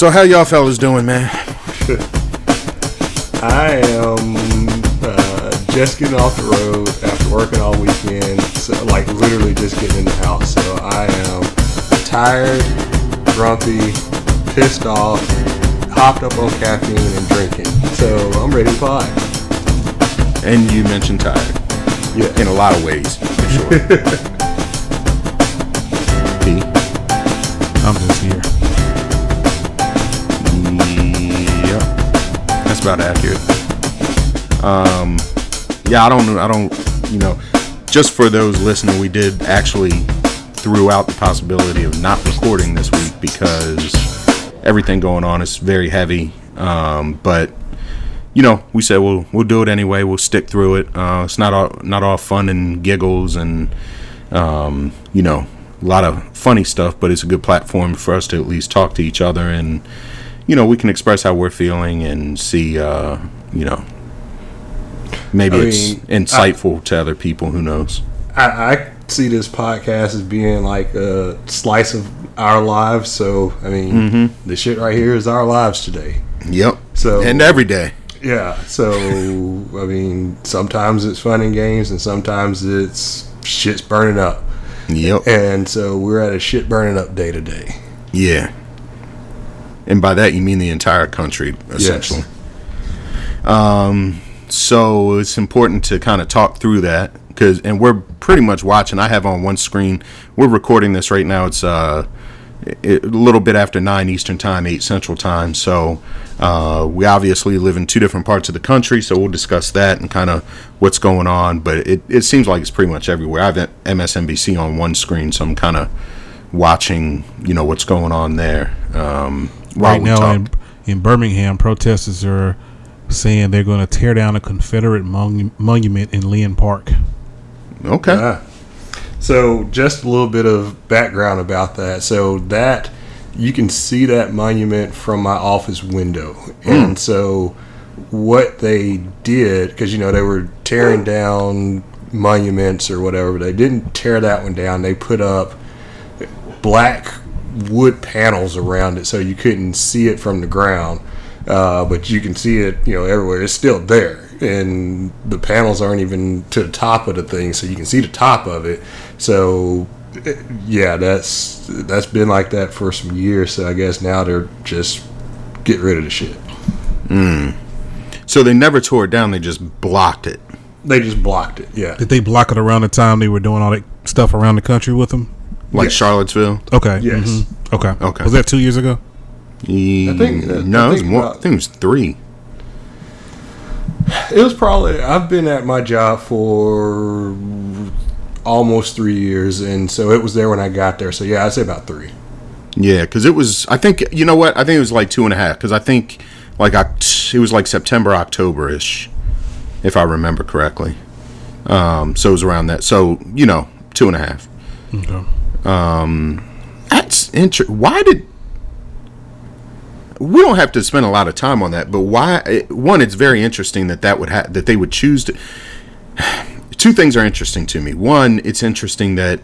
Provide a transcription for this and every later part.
So how y'all fellas doing, man? I am uh, just getting off the road after working all weekend, so, like literally just getting in the house. So I am tired, grumpy, pissed off, hopped up on caffeine and drinking. So I'm ready to fly. And you mentioned tired. Yeah. In a lot of ways, for sure. P. I'm just here. That's about accurate. Um, yeah, I don't. I don't, you know, just for those listening, we did actually threw out the possibility of not recording this week because everything going on is very heavy. Um, but you know, we said we'll we'll do it anyway. We'll stick through it. Uh, it's not all not all fun and giggles and um, you know a lot of funny stuff, but it's a good platform for us to at least talk to each other and you know we can express how we're feeling and see uh, you know maybe I it's mean, insightful to other people. Who knows? I, I see this podcast as being like a slice of our lives. So I mean, the shit right here is our lives today. Yep. So And every day. Yeah. So I mean, sometimes it's fun and games, and sometimes it's shit's burning up. Yep. And so we're at a shit burning up day today. Yeah. And by that you mean the entire country, essentially. Um, so it's important to kind of talk through that because, and we're pretty much watching. I have on one screen. We're recording this right now. It's uh, it, a little bit after nine Eastern time, eight Central time. So uh, we obviously live in two different parts of the country. So we'll discuss that and kind of what's going on. But it, it seems like it's pretty much everywhere. I have MSNBC on one screen, so I'm kind of watching, you know, what's going on there. Um, while Right now in, in Birmingham, protesters are saying they're going to tear down a Confederate monu- monument in Linn Park. okay. So just a little bit of background about that. So that you can see that monument from my office window, hmm. and so what they did because you know they were tearing down monuments or whatever, but they didn't tear that one down. They put up black wood panels around it so you couldn't see it from the ground, uh, but you can see it, you know, everywhere. It's still there, and the panels aren't even to the top of the thing, so you can see the top of it. So, eh, yeah, that's that's been like that for some years. So I guess now they're just getting rid of the shit. So they never tore it down; they just blocked it. They just blocked it. Yeah. Did they block it around the time they were doing all that stuff around the country with them? Like Yeah. Charlottesville. Okay. Yes. mhm, Okay. Okay. Was that two years ago? I think- I no, it was more. about- I think it was three. It was probably I've been at my job for almost three years, and so it was there when I got there. So yeah, I'd say about three. Yeah, because it was. I think you know what? I think it was like two and a half. Because I think like Oct- it was like September, October ish, if I remember correctly. Um, so it was around that. So you know, two and a half. Okay. Um, That's interesting. Why did we don't have to spend a lot of time on that? But why? One, it's very interesting that that would ha- that they would choose to. Two things are interesting to me. One, it's interesting that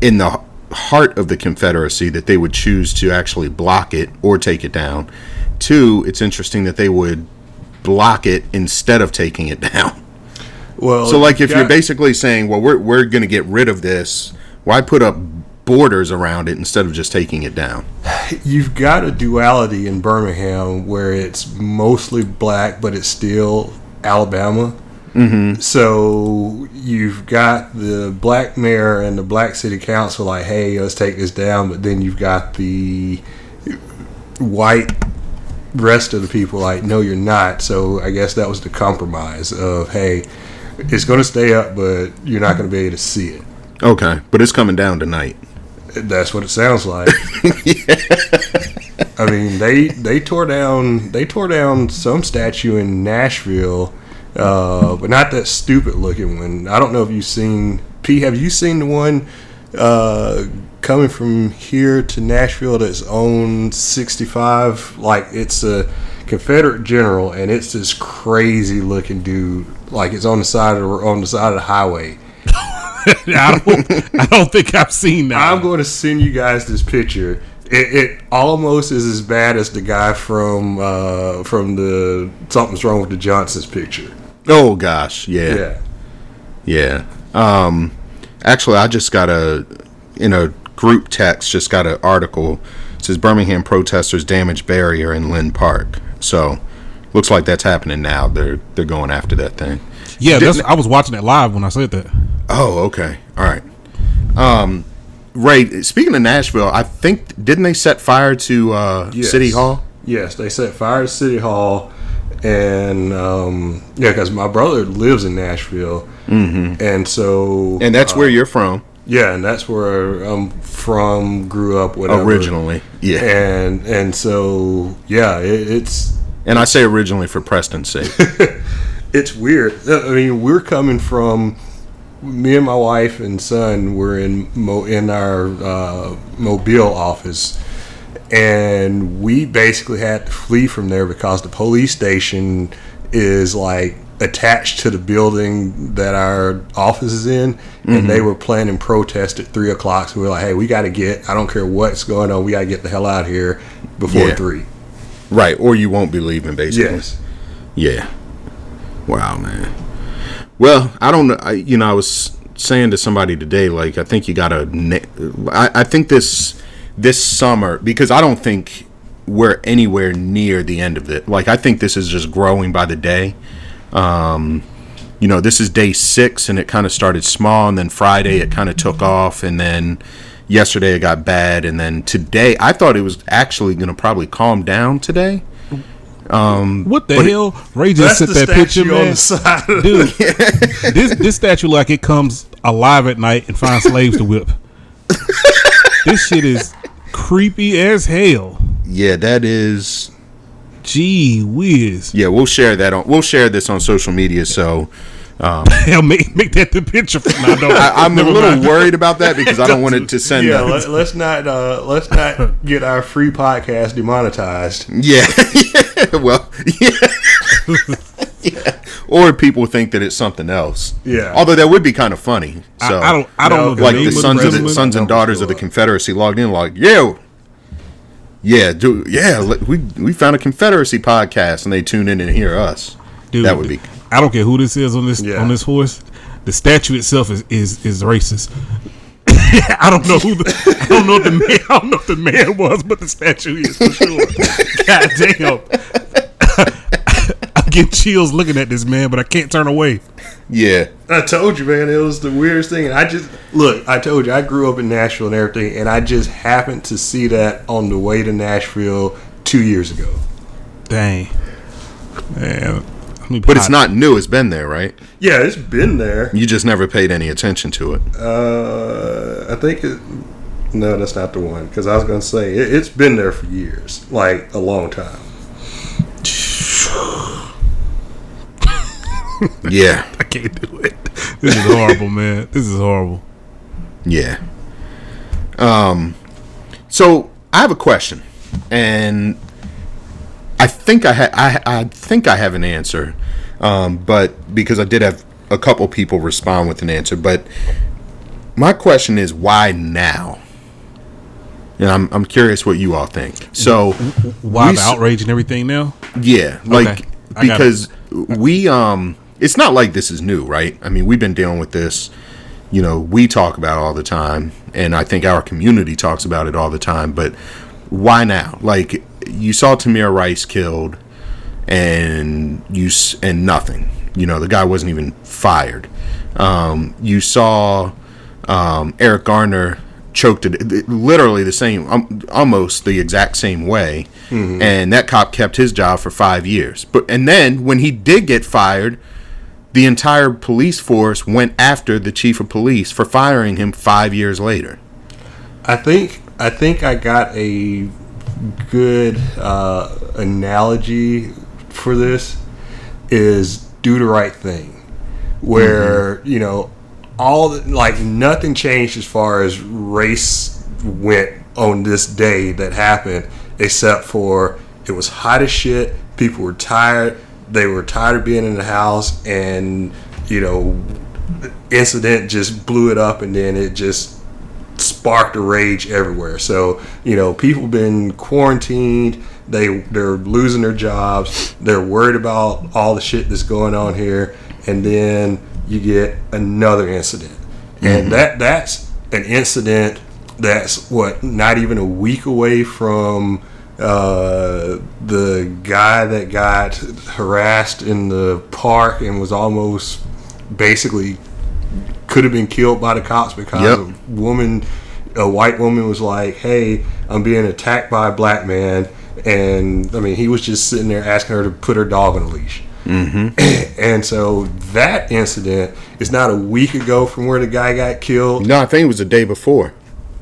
in the heart of the Confederacy that they would choose to actually block it or take it down. Two, it's interesting that they would block it instead of taking it down. Well, So, like, if you you're basically saying, "Well, we're we're going to get rid of this," why put up borders around it instead of just taking it down? you've got a duality in Birmingham where it's mostly black, but it's still Alabama. Mm-hmm. So you've got the black mayor and the black city council like, hey, let's take this down. But then you've got the white rest of the people like, no, you're not. So I guess that was the compromise of, hey, it's going to stay up, but you're not going to be able to see it. Okay, but it's coming down tonight. That's what it sounds like. I mean, they they tore down they tore down some statue in Nashville, uh, but not that stupid looking one. I don't know if you've seen P. Have you seen the one uh, coming from here to Nashville that's on sixty five? Like it's a Confederate general, and it's this crazy looking dude. Like it's on the side of on the side of the highway. I don't. I don't think I've seen that. I'm going to send you guys this picture. It, it almost is as bad as the guy from uh, from the something's wrong with the Johnsons picture. Oh gosh, yeah, Yeah. yeah. Um, actually, I just got a in a group text. Just got an article. It says Birmingham protesters damage barrier in Linn Park. So looks like that's happening now. They're they're going after that thing. Yeah, that's, I was watching it live when I said that. Oh, okay. All right. Um, Ray, speaking of Nashville, I think didn't they set fire to uh, Yes. City Hall? Yes, they set fire to City Hall, and um, yeah, because my brother lives in Nashville, mm-hmm. and so And that's where you're from yeah, and that's where I'm from, grew up, whatever. originally. Yeah. and and so yeah, it, it's And I say originally for Preston's sake. it's weird. I mean, we're coming from me and my wife and son were in Mo, in our uh, Mobile office, and we basically had to flee from there because the police station is like attached to the building that our office is in, and they were planning protest at three o'clock. So we are like, "Hey, we got to get. I don't care what's going on. We got to get the hell out of here before Yeah. three. right. Or you won't be leaving, basically. Yes. Yeah. Wow, man. Well, I don't you know, I was saying to somebody today, like, I think you got to. I, I think this this summer because I don't think we're anywhere near the end of it. Like, I think this is just growing by the day. Um, you know, this is day six, and it kind of started small, and then Friday it kind of took off, and then yesterday it got bad, and then today I thought it was actually going to probably calm down today. What the But it- hell? Ray just That's sent that picture, statue on man. the side. Of Dude, this this statue like it comes alive at night and finds slaves to whip. this shit is creepy as hell. Yeah, that is Gee whiz. Yeah, we'll share that on. We'll share this on social media. So Hell, make, make that the picture for no, no, I, I'm a little mind. worried about that because I don't want it to send. yeah, a- let, let's not uh, let's not get our free podcast demonetized. yeah, yeah. Well, yeah. yeah. Or people think that it's something else. Yeah. Although that would be kind of funny. So I, I don't. I don't No, know like name the sons the of the sons and daughters of the. Confederacy logged in, like, yeah, yeah, dude. yeah. We we found a Confederacy podcast, and they tune in and hear us. Dude, that would be. I don't care who this is on this Yeah. on this horse. The statue itself is is, is racist. I don't know who the I don't know if the man I don't know if the man was, but the statue is for sure. God damn. I get chills looking at this man, but I can't turn away. Yeah, I told you, man, it was the weirdest thing. And I just look, I told you, I grew up in Nashville and everything, and I just happened to see that on the way to Nashville two years ago. Dang. Man. Let me but it's not new. It's been there, right? Yeah, it's been there. You just never paid any attention to it. Uh, I think it. No, that's not the one. Because I was going to say it, it's been there for years, like a long time. Yeah, I can't do it. This is horrible, man. This is horrible. yeah. Um, so I have a question, and I think I ha- I I think I have an answer, um, but because I did have a couple people respond with an answer, but my question is why now? And I'm I'm curious what you all think. So Why the outrage and everything now? Yeah, like got because we um it's not like this is new, right? I mean, we've been dealing with this, you know, we talk about it all the time and I think our community talks about it all the time, but why now? Like you saw Tamir Rice killed and you s- and nothing. You know, the guy wasn't even fired. Um you saw um Eric Garner choked it literally the same um, almost the exact same way and that cop kept his job for 5 years but and then when he did get fired the entire police force went after the chief of police for firing him 5 years later I think I think I got a good uh, analogy for this is do the right thing, where you know all the, like nothing changed as far as race went on this day that happened, except for it was hot as shit. People were tired. They were tired of being in the house, and you know, incident just blew it up, and then it just sparked a rage everywhere. So you know, people been quarantined. They they're losing their jobs. They're worried about all the shit that's going on here, and then you get another incident, and that that's an incident that's what not even a week away from uh, the guy that got harassed in the park and was almost basically could have been killed by the cops because Yep. a woman, a white woman, was like, "Hey, I'm being attacked by a black man," and I mean, he was just sitting there asking her to put her dog on a leash. Mm-hmm. and so that incident is not a week ago from where the guy got killed No, I think it was the day before.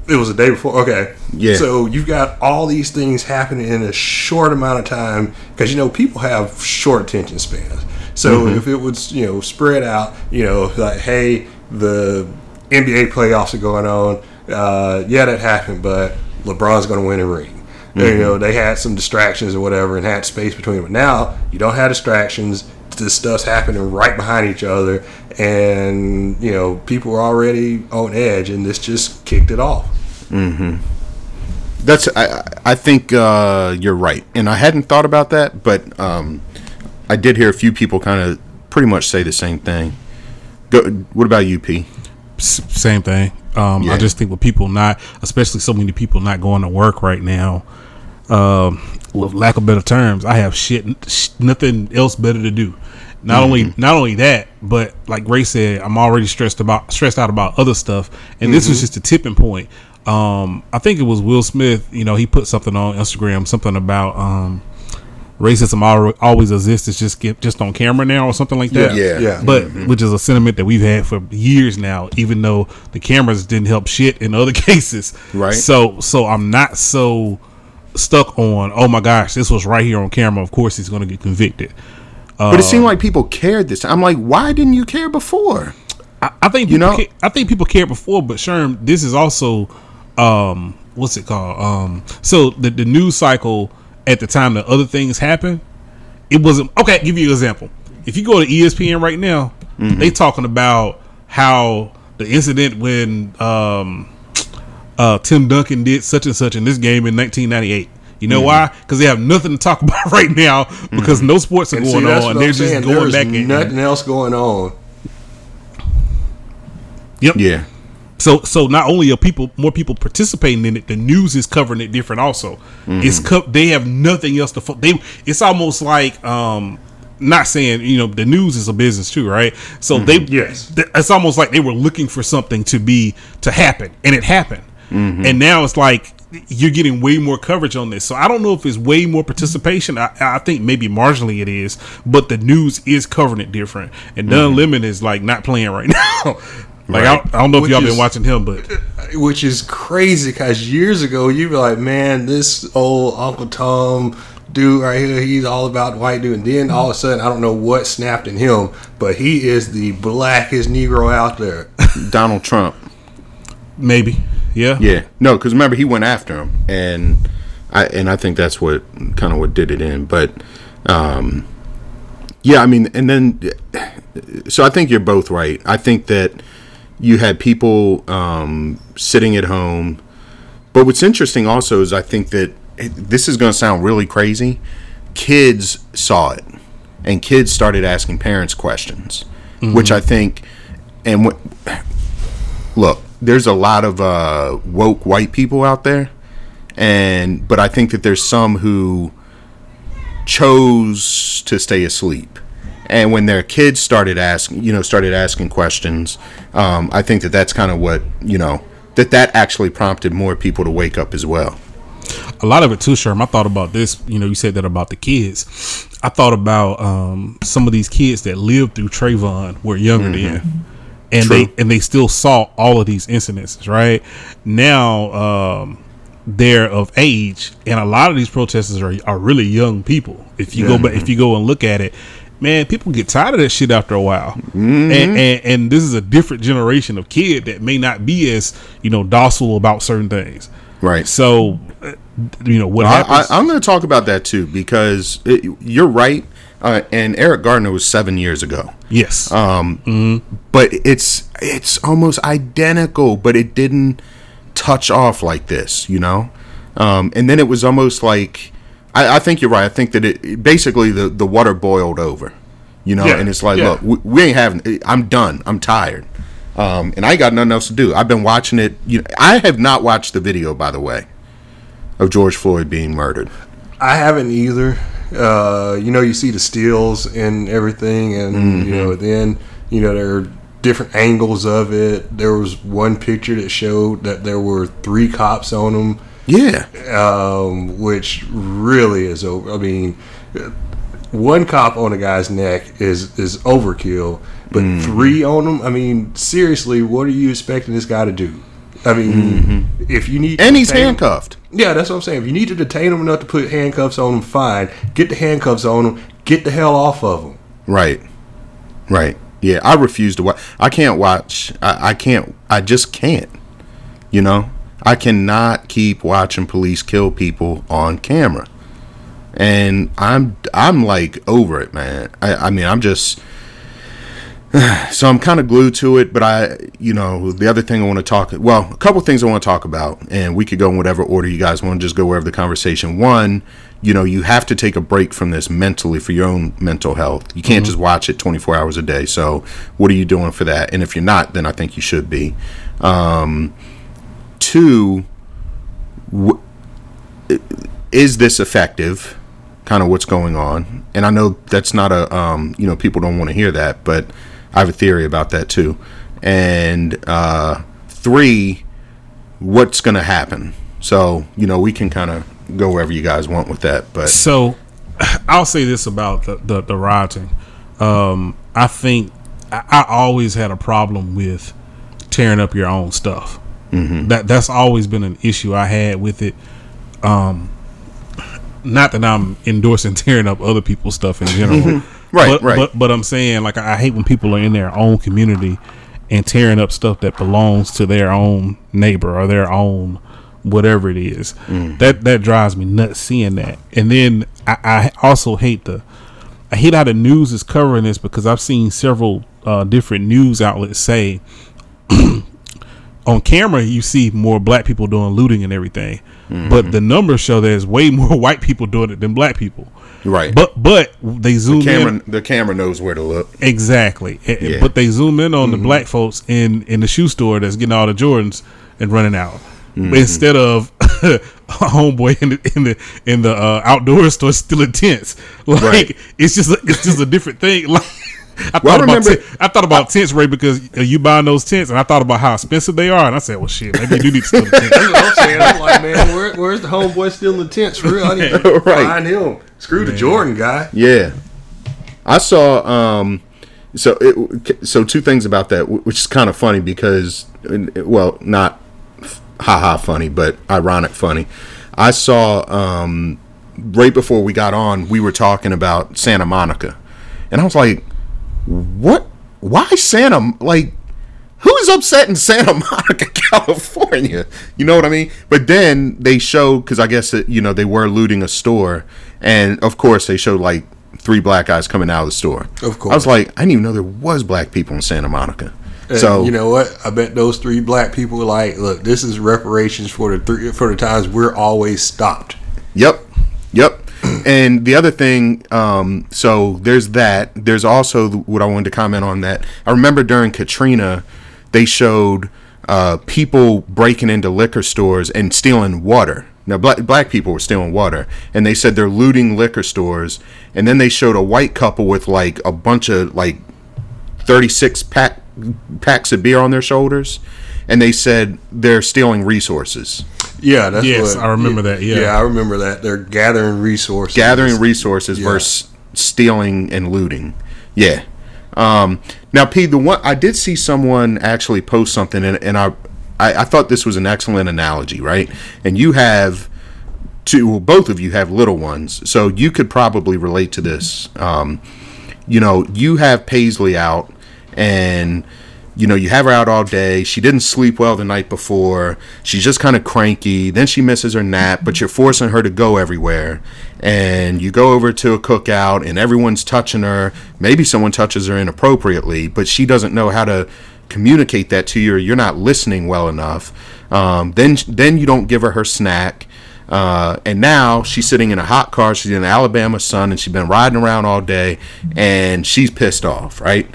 it was the day before. Okay. Yeah. So you've got all these things happening in a short amount of time because you know people have short attention spans. So Mm-hmm. if it was you know spread out, you know like hey the NBA playoffs are going on. Uh, yeah, that happened, but LeBron's going to win a ring. You Mm-hmm. know they had some distractions or whatever and had space between them. But now you don't have distractions. This stuff's happening right behind each other, and you know people are already on edge, and this just kicked it off. That's I I- I think uh, you're right, and I hadn't thought about that, but um, I did hear a few people kind of pretty much say the same thing. Go, what about you, P? S- same thing. Um, Yeah. I just think with people not, especially so many people not going to work right now, um, with lack of better terms, I have shit, sh- nothing else better to do. Not only, not only that, but like Ray said, I'm already stressed about, stressed out about other stuff, and this was just a tipping point. Um, I think it was Will Smith. You know, he put something on Instagram, something about um, racism al- always exists. It's just get just on camera now or something like that. Yeah. Yeah. But which is a sentiment that we've had for years now, even though the cameras didn't help shit in other cases. Right. So so I'm not so stuck on, oh my gosh, this was right here on camera. Of course he's gonna get convicted. but it seemed like people cared this. I'm like, why didn't you care before? I, I think You know- ca- I think people cared before, but Sherm, this is also um what's it called? Um so the the news cycle at the time that other things happened, it wasn't okay, give you an example. If you go to ESPN right now, they talking about how the incident when um uh Tim Duncan did such and such in this game in 1998. You know why? Because they have nothing to talk about right now because no sports are And going see, on. what They're I'm just saying. going There's back in. nothing else going on. Yep. Yeah, So so not only are people more people participating in it, the news is covering it different. Also, mm-hmm. it's co- they have nothing else to fo- they. It's almost like um not saying you know the news is a business too, right? So mm-hmm. they Yes. th- it's almost like they were looking for something to be to happen, and it happened. Mm-hmm. And now it's like you're getting way more coverage on this. So I don't know if it's way more participation. I, I think maybe marginally it is, but the news is covering it different. And Don Lemon is like not playing right now. Like I, don't, I don't know if y'all been watching him, but Which is crazy because years ago you'd be like, man, this old Uncle Tom dude right here, he's all about white dude. And then all of a sudden, I don't know what snapped in him, but he is the blackest Negro out there. Donald Trump. maybe yeah. Yeah, no, because remember he went after him, and I and I think that's what kind of what did it in. But um, yeah, I mean, and then so I think you're both right. I think that you had people um, sitting at home, but what's interesting also is I think that this is going to sound really crazy. Kids saw it, and kids started asking parents questions, which I think, and what look, there's a lot of uh, woke white people out there, and but I think that there's some who chose to stay asleep. And when their kids started asking, you know, started asking questions, um, I think that that's kind of what you know that that actually prompted more people to wake up as well. a lot of it too, Sherm. I thought about this. You know, you said that about the kids. I thought about um, some of these kids that lived through Trayvon were younger then, and True. they and they still saw all of these incidences. Right now, um, they're of age, and a lot of these protesters are are really young people. If you go back, if you go and look at it. Man, people get tired of that shit after a while, and, and and this is a different generation of kid that may not be as you know docile about certain things. Right. So, uh, you know what I, happens? I, I'm going to talk about that too because it, you're right. Uh, and Eric Gardner was seven years ago. yes, Um, but it's it's almost identical, but it didn't touch off like this, you know. Um, and then it was almost like I, I think you're right. I think that it basically the the water boiled over, you know. Yeah, And it's like, yeah. look, we, we ain't having. I'm done. I'm tired. Um, and I ain't got nothing else to do. I've been watching it. You know, I have not watched the video, by the way, of George Floyd being murdered. I haven't either. Uh, you know, you see the stills and everything, and you know, then you know there are different angles of it. There was one picture that showed that there were three cops on him, Yeah, um, which really is over. I mean, one cop on a guy's neck is is overkill, but three on him. I mean, seriously, what are you expecting this guy to do? I mean, if you need, and he's him- handcuffed. yeah, that's what I'm saying. If you need to detain him enough to put handcuffs on him, fine. Get the handcuffs on him. Get the hell off of him. Right. Right. Yeah, I refuse to watch. I can't watch. I, I can't. I just can't. You know, I cannot keep watching police kill people on camera, and I'm I'm like over it, man. I, I mean, I'm just. So I'm kind of glued to it, but I, you know, the other thing I want to talk, well, a couple things I want to talk about, and we could go in whatever order you guys want to just go wherever the conversation. One, you know, you have to take a break from this mentally for your own mental health. You can't just watch it 24 hours a day. So, what are you doing for that? And if you're not, then I think you should be. Um, two, w- is this effective? Kind of what's going on, and I know that's not a, um, you know, people don't want to hear that, but I have a theory about that too. And uh, three, what's going to happen? So, you know, we can kind of go wherever you guys want with that, but So, I'll say this about the the, the rioting. Um, I think I, I always had a problem with tearing up your own stuff. Mm-hmm. That that's always been an issue I had with it. Um, not that I'm endorsing tearing up other people's stuff in general, Right, But, right. But but I'm saying like I hate when people are in their own community and tearing up stuff that belongs to their own neighbor or their own whatever it is. That that drives me nuts seeing that. And then I, I also hate the I hate how the news is covering this because I've seen several uh, different news outlets say on camera you see more black people doing looting and everything, but mm-hmm. the numbers show there's way more white people doing it than black people. right. But but they zoom camera, in the camera knows where to look. exactly, Yeah. but they zoom in on the mm-hmm. black folks in in the shoe store that's getting all the Jordans and running out mm-hmm. instead of a homeboy in the in the in the uh, outdoor store stealing tents. Like Right. it's just a, it's just a different thing. Like. I Well, I thought about remember- tent- I thought about tents, Ray, because uh, you buying those tents, and I thought about how expensive they are, and I said, "Well, shit, maybe you do need to steal the tent." That's what I'm saying. I'm like, man, where, where's the homeboy stealing the tents? For real, I need to Right. find him. Screw the Jordan guy. Yeah, I saw. Um, so it, so two things about that, which is kind of funny because, well, not haha funny, but ironic funny. I saw um, right before we got on, we were talking about Santa Monica, and I was like, "What? Why Santa? Like, who's upset in Santa Monica, California? You know what I mean? But then they showed because I guess that, you know they were looting a store, and of course they showed like three black guys coming out of the store. Of course. I was like, I didn't even know there was black people in Santa Monica. And so you know what? I bet those three black people were like, look, this is reparations for the three for the times we're always stopped. Yep. Yep. And the other thing, um, so there's that. There's also what I wanted to comment on that. I remember during Katrina, they showed uh, people breaking into liquor stores and stealing water. Now, black, black people were stealing water, and they said they're looting liquor stores. And then they showed a white couple with like a bunch of like 36 pack, packs of beer on their shoulders, and they said they're stealing resources. Yeah, that's Yes, what, I remember that, yeah. yeah, I remember that. They're gathering resources. gathering resources Yeah. versus stealing and looting. Yeah. Um, now, P, the one I did see someone actually post something, and, and I, I, I thought this was an excellent analogy, right? And you have two, well, both of you have little ones, so you could probably relate to this. Um, you know, you have Paisley out, and you know, you have her out all day. She didn't sleep well the night before. She's just kind of cranky. Then she misses her nap, but you're forcing her to go everywhere. And you go over to a cookout, and everyone's touching her. Maybe someone touches her inappropriately, but she doesn't know how to communicate that to you. You're not listening well enough. Um, then then you don't give her her snack. Uh, and now she's sitting in a hot car. She's in the Alabama sun, and she's been riding around all day, and she's pissed off, right?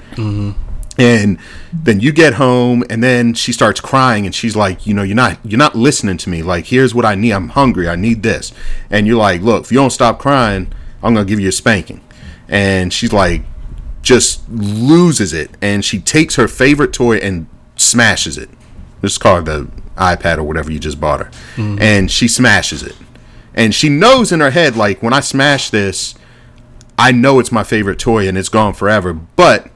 And then you get home, and then she starts crying, and she's like, you know, you're not you're not listening to me. Like, here's what I need. I'm hungry. I need this. And you're like, look, if you don't stop crying, I'm gonna give you a spanking. And she's like, just loses it, and she takes her favorite toy and smashes it. Let's call it the iPad or whatever you just bought her, mm-hmm. and she smashes it. And she knows in her head, like, when I smash this, I know it's my favorite toy and it's gone forever, but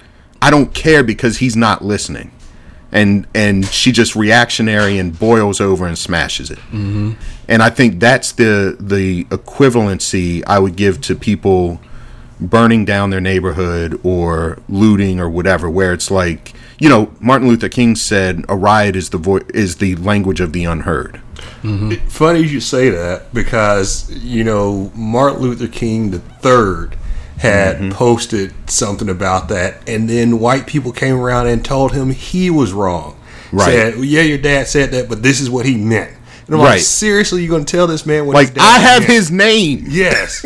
I don't care because he's not listening. And and she just reactionary and boils over and smashes it. Mm-hmm. And I think that's the the equivalency I would give to people burning down their neighborhood or looting or whatever, where it's like you know Martin Luther King said a riot is the vo- is the language of the unheard. Funny you say that because you know Martin Luther King the third had Mm-hmm. posted something about that, and then white people came around and told him he was wrong. Right. Said, yeah, your dad said that, but this is what he meant. And I'm like, Right. seriously, you're gonna tell this man what? Like I have meant? his name. Yes.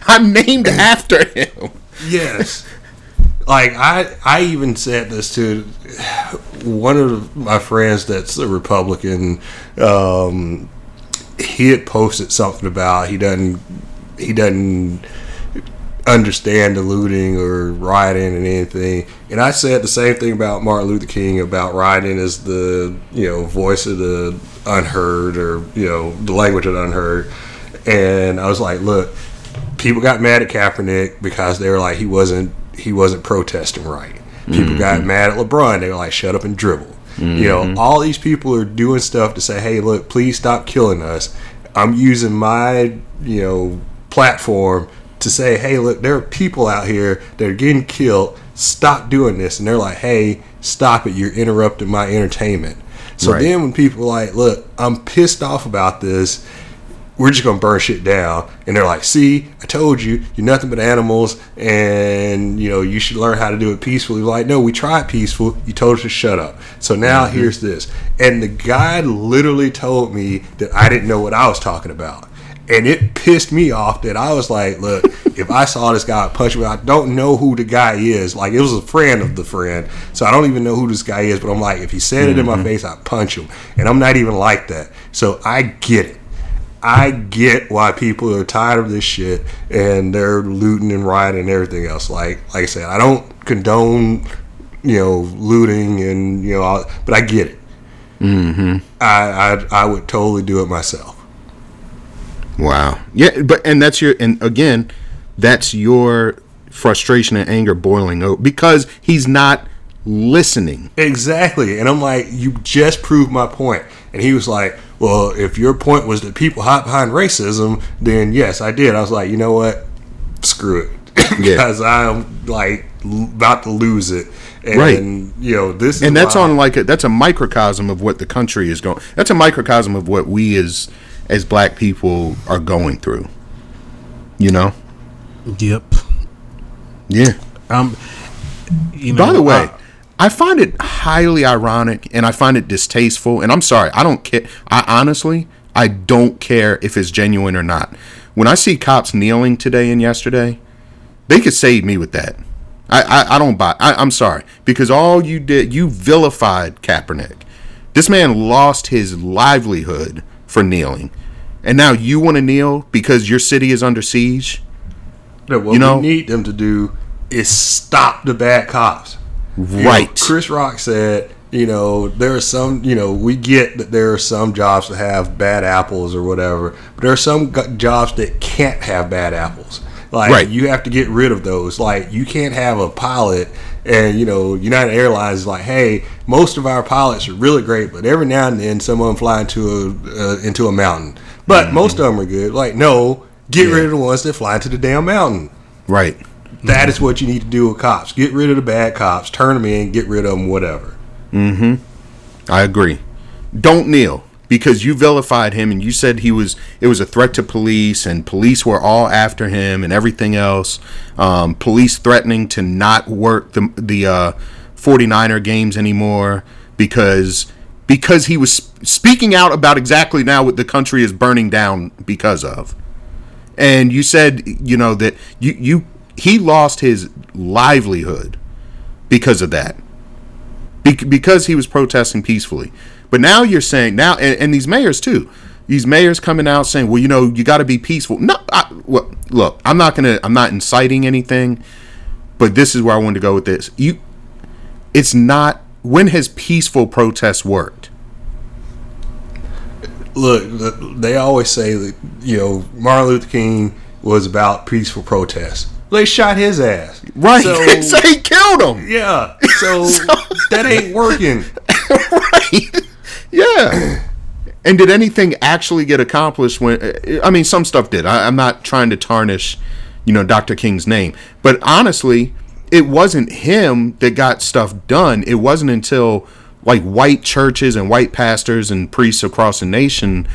I'm named after him. Yes. Like I, I even said this to one of my friends that's a Republican. Um, he had posted something about he doesn't, he doesn't understand the looting or rioting and anything. And I said the same thing about Martin Luther King about rioting as the you know voice of the unheard or you know the language of the unheard. And I was like, look, people got mad at Kaepernick because they were like he wasn't he wasn't protesting right. People got mm-hmm. mad at LeBron. They were like, shut up and dribble. You know, mm-hmm. all these people are doing stuff to say, hey, look, please stop killing us. I'm using my you know platform to say, hey, look, there are people out here that are getting killed. Stop doing this. And they're like, hey, stop it. You're interrupting my entertainment. So Right. then when people are like, look, I'm pissed off about this, we're just gonna burn shit down. And they're like, see, I told you, you're nothing but animals, and you know you should learn how to do it peacefully. Like, no, we tried peaceful. You told us to shut up. So now mm-hmm. here's this. And the guy literally told me that I didn't know what I was talking about. And it pissed me off that I was like, look, if I saw this guy punch me, I don't know who the guy is. Like, it was a friend of the friend. So I don't even know who this guy is. But I'm like, if he said it in my face, I'd punch him. And I'm not even like that. So I get it. I get why people are tired of this shit and they're looting and rioting and everything else. Like, like I said, I don't condone, you know, looting and you know, all, but I get it. Mm-hmm. I, I I would totally do it myself. Wow. Yeah, but and that's your and again, that's your frustration and anger boiling over because he's not listening. Exactly. And I'm like, you just proved my point. And he was like, well, if your point was that people hide behind racism, then yes, I did. I was like, you know what? Screw it. Yeah. because I'm like about to lose it. And, Right. you know, this is And that's why- on like a, that's a microcosm of what the country is going. That's a microcosm of what we as as black people are going through. You know? Yep. Yeah. Um. You know, By the way, uh, I find it highly ironic and I find it distasteful. And I'm sorry, I don't care. I honestly, I don't care if it's genuine or not. When I see cops kneeling today and yesterday, they could save me with that. I, I, I don't buy. I, I'm sorry because all you did, you vilified Kaepernick. This man lost his livelihood for kneeling, and now you want to kneel because your city is under siege. that what you know- we need them to do is stop the bad cops. You know, Right. Chris Rock said, you know, there are some, you know, we get that there are some jobs that have bad apples or whatever, but there are some jobs that can't have bad apples. Like Right. you have to get rid of those. Like you can't have a pilot and you know United Airlines is like, hey, most of our pilots are really great, but every now and then someone fly into a uh, into a mountain. But most of them are good. Like no, get Mm-hmm. Yeah. rid of the ones that fly into the damn mountain. Right. That is what you need to do with cops. Get rid of the bad cops, turn them in, get rid of them, whatever. Mm-hmm. I agree. Don't kneel because you vilified him and you said he was it was a threat to police and police were all after him and everything else. Um, police threatening to not work the the uh, 49er games anymore because because he was speaking out about exactly now what the country is burning down because of. And you said, you know, that you you he lost his livelihood because of that. Be- because he was protesting peacefully. But now you're saying now, and, and these mayors too. These mayors coming out saying, "Well, you know, you got to be peaceful." No, I, well, look, I'm not gonna, I'm not inciting anything, but this is where I wanted to go with this. You, it's not. When has peaceful protest worked? Look, they always say that you know Martin Luther King was about peaceful protest. They shot his ass. Right? So, So, he killed him. yeah. So that ain't working. right? Yeah. And did anything actually get accomplished when? I mean, some stuff did. I, I'm not trying to tarnish, you know, Dr. King's name, but honestly, it wasn't him that got stuff done. It wasn't until like white churches and white pastors and priests across the nation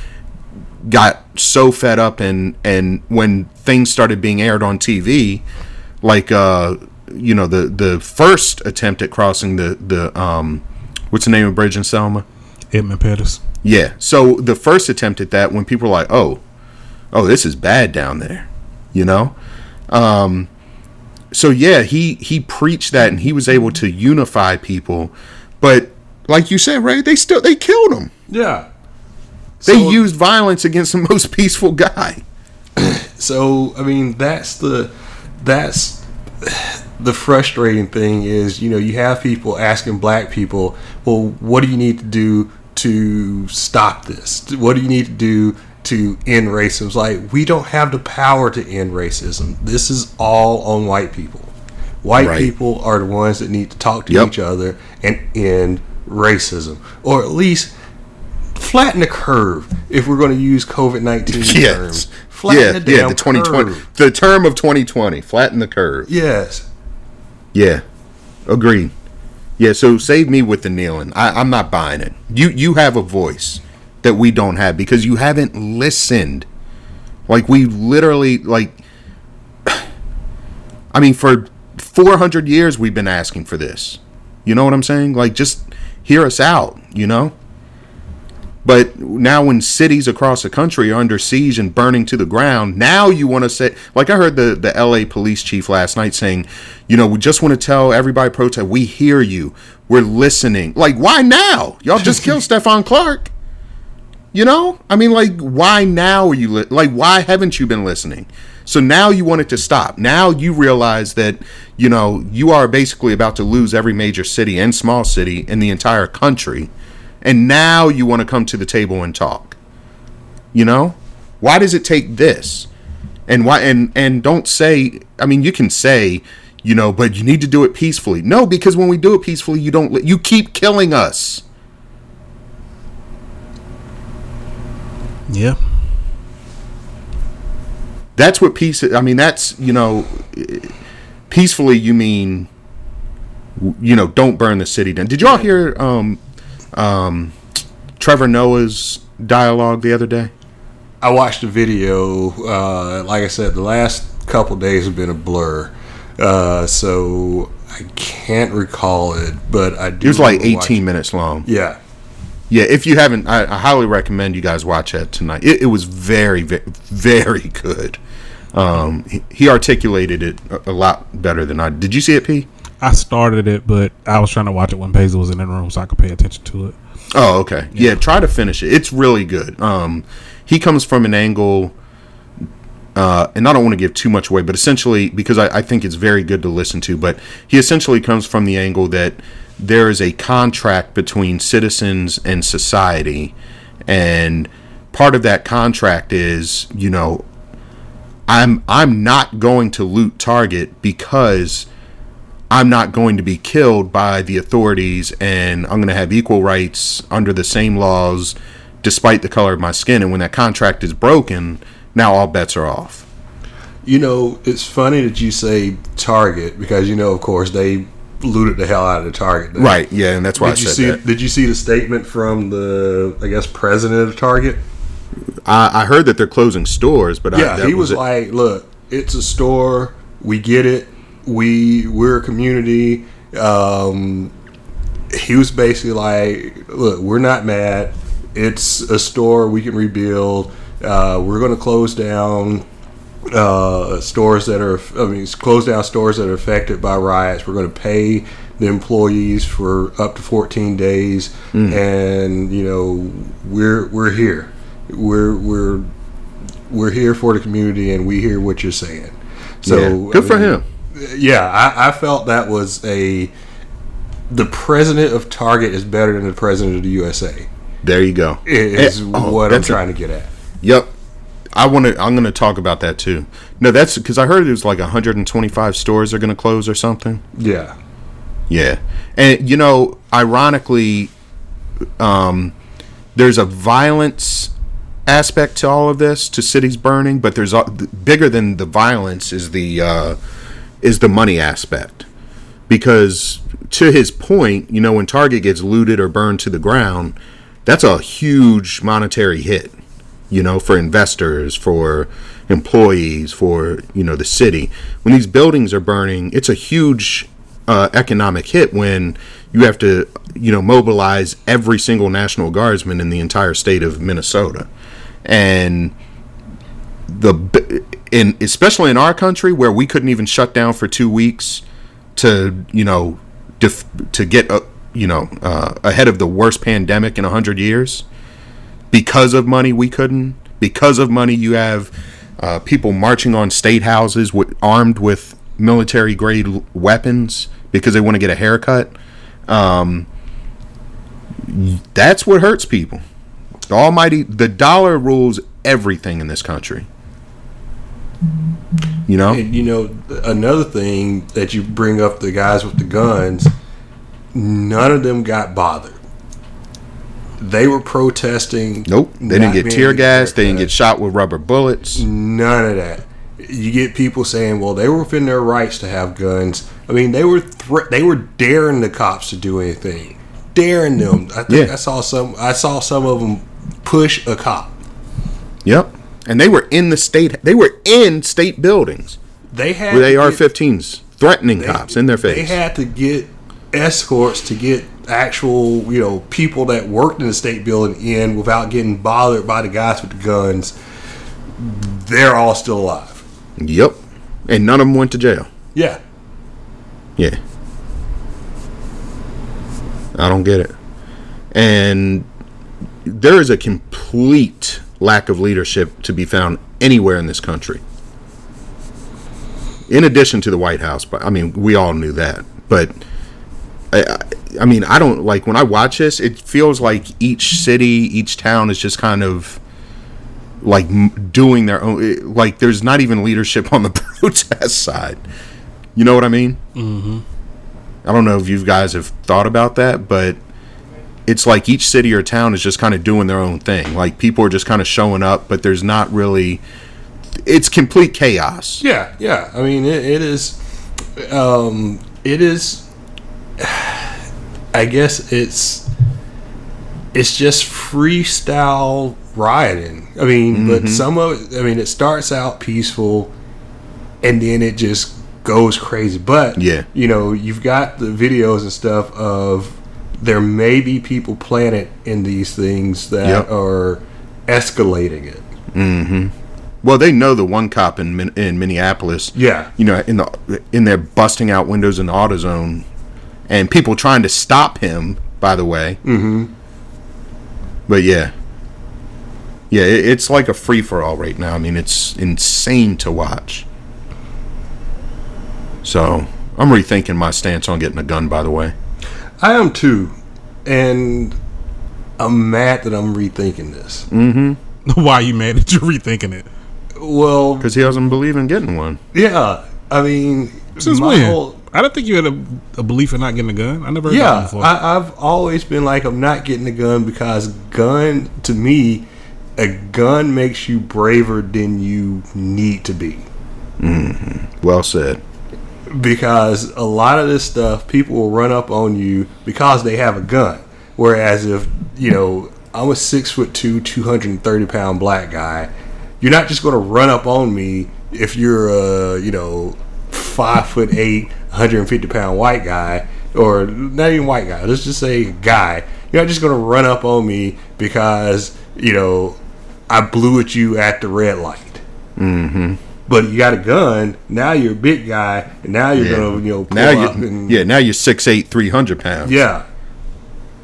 got so fed up and and when things started being aired on TV, like uh, you know the the first attempt at crossing the the um, what's the name of bridge in Selma? Edmund Pettus. Yeah. So the first attempt at that, when people were like, "Oh, oh, this is bad down there," you know. Um, so yeah, he he preached that, and he was able to unify people. But like you said, Ray, they still they killed him. Yeah. They So- used violence against the most peaceful guy. So I mean, that's the that's the frustrating thing is you know you have people asking black people, well, what do you need to do to stop this? What do you need to do to end racism? Like we don't have the power to end racism. This is all on white people. White Right. people are the ones that need to talk to Yep. each other and end racism, or at least flatten the curve. If we're going to use COVID nineteen terms, flatten yeah, yeah. The twenty twenty, the term of twenty twenty, flatten the curve. Yes. Yeah, agreed. Yeah, so save me with the kneeling. I, I'm not buying it. You you have a voice that we don't have because you haven't listened. Like we literally like. I mean, for 400 years we've been asking for this. You know what I'm saying? Like, just hear us out. You know. But now, when cities across the country are under siege and burning to the ground, now you want to say, like I heard the, the LA police chief last night saying, you know, we just want to tell everybody protest, we hear you, we're listening. Like, why now? Y'all just killed Stephon Clark. You know, I mean, like, why now are you li- like? Why haven't you been listening? So now you want it to stop. Now you realize that you know you are basically about to lose every major city and small city in the entire country, and now you want to come to the table and talk. You know, why does it take this? And why? And and don't say. I mean, you can say, you know, but you need to do it peacefully. No, because when we do it peacefully, you don't. You keep killing us. Yeah. That's what peace. I mean, that's you know, peacefully. You mean, you know, don't burn the city down. Did y'all hear um, um, Trevor Noah's dialogue the other day? I watched the video. Uh, like I said, the last couple days have been a blur, uh, so I can't recall it. But I do. It was like 18 watching- minutes long. Yeah, Yeah, if you haven't, I, I highly recommend you guys watch that tonight. It, it was very, very, very good. Um, he, he articulated it a, a lot better than I. Did you see it, P? I started it, but I was trying to watch it when Paisley was in the room so I could pay attention to it. Oh, okay. Yeah, try to finish it. It's really good. Um, he comes from an angle, uh, and I don't want to give too much away, but essentially, because I, I think it's very good to listen to, but he essentially comes from the angle that there is a contract between citizens and society, and part of that contract is, you know, I'm I'm not going to loot Target because I'm not going to be killed by the authorities and I'm going to have equal rights under the same laws despite the color of my skin. And when that contract is broken, now all bets are off. you know, it's funny that you say Target because you know, of course, they looted the hell out of the Target. there. Right. Yeah. And that's why Did you I see? said that. Did you see the statement from the, I guess, president of Target? I, I heard that they're closing stores, but I, Yeah, that he was it. like, "Look, it's a store. We get it. We we're a community." Um, he was basically like, "Look, we're not mad. It's a store we can rebuild. Uh, we're going to close down uh, stores that are, I mean, close down stores that are affected by riots. We're going to pay the employees for up to 14 days, and you know, we're we're here. We're we're we're here for the community, and we hear what you're saying." So Yeah. Good I for mean, him. Yeah, I, I felt that was a the president of Target is better than the president of the USA. There you go. Is Eh, oh, what I'm that's a- trying to get at. Yep. I want to. I'm going to talk about that too. No, that's because I heard it was like 125 stores are going to close or something. Yeah, Yeah, and you know, ironically, um, there's a violence aspect to all of this, to cities burning, but there's a, bigger than the violence is the uh, is the money aspect, because to his point, you know, when Target gets looted or burned to the ground, that's a huge monetary hit, you know, for investors, for employees, for you know the city. When these buildings are burning, it's a huge uh, economic hit when you have to, you know, mobilize every single National Guardsman in the entire state of Minnesota, and the in especially in our country where we couldn't even shut down for two weeks to you know def- to get uh, you know uh, ahead of the worst pandemic in a hundred years because of money we couldn't. Because of money you have uh, people marching on state houses with armed with military grade weapons because they want to get a haircut. Um, that's what hurts people. The almighty the dollar rules everything in this country. You know? And you know another thing that you bring up the guys with the guns, none of them got bothered. They were protesting. Nope. They didn't get tear gas. They didn't get shot with rubber bullets. None of that. You get people saying, "Well, they were within their rights to have guns." I mean, they were thre- they were daring the cops to do anything, daring them. I think Yeah. I saw some. I saw some of them push a cop. Yep. And they were in the state. They were in state buildings They had with AR-15s, threatening cops in their face. They had to get escorts to get actual, you know, people that worked in the state building in without getting bothered by the guys with the guns. They're all still alive. yep. And none of them went to jail. Yeah. Yeah. I don't get it. And there is a complete lack of leadership to be found anywhere in this country. In addition to the White House, but I mean, we all knew that. But I, I, mean, I don't like when I watch this. It feels like each city, each town is just kind of like doing their own. Like there's not even leadership on the protest side. You know what I mean? I don't know if you guys have thought about that, but it's like each city or town is just kind of doing their own thing. Like people are just kind of showing up, but there's not really. It's complete chaos. Yeah, yeah. I mean, it, it is. Um, it is. I guess it's. It's just freestyle rioting. I mean, but some of it. I mean, it starts out peaceful, and then it just goes crazy. But Yeah. you know, you've got the videos and stuff of there may be people planted in these things that Yep. are escalating it. Hmm. Well, they know the one cop in in Minneapolis. Yeah. you know, in the in there busting out windows in the AutoZone, and people trying to stop him. By the way. Mm-hmm. But yeah, yeah, it, it's like a free for all right now. I mean, it's insane to watch. So I'm rethinking my stance on getting a gun. By the way, I am too, and I'm mad that I'm rethinking this. Why are you mad that you're rethinking it? Well, because he doesn't believe in getting one. yeah, I mean, Since my when? whole- I don't think you had a, a belief in not getting a gun. I never heard that yeah, before. I, I've always been like I'm not getting a gun because gun to me, a gun makes you braver than you need to be. Mm-hmm. Well said. because a lot of this stuff people will run up on you because they have a gun whereas if you know i'm a six foot two 230 pound black guy you're not just going to run up on me if you're a you know five foot eight 150 pound white guy or not even white guy. Let's just say guy. You're not just gonna run up on me because you know I blew at you at the red light. Mm-hmm. But you got a gun. Now you're a big guy, and now you're Yeah. gonna you know pull now up you and yeah now you're six eight three hundred pounds. yeah.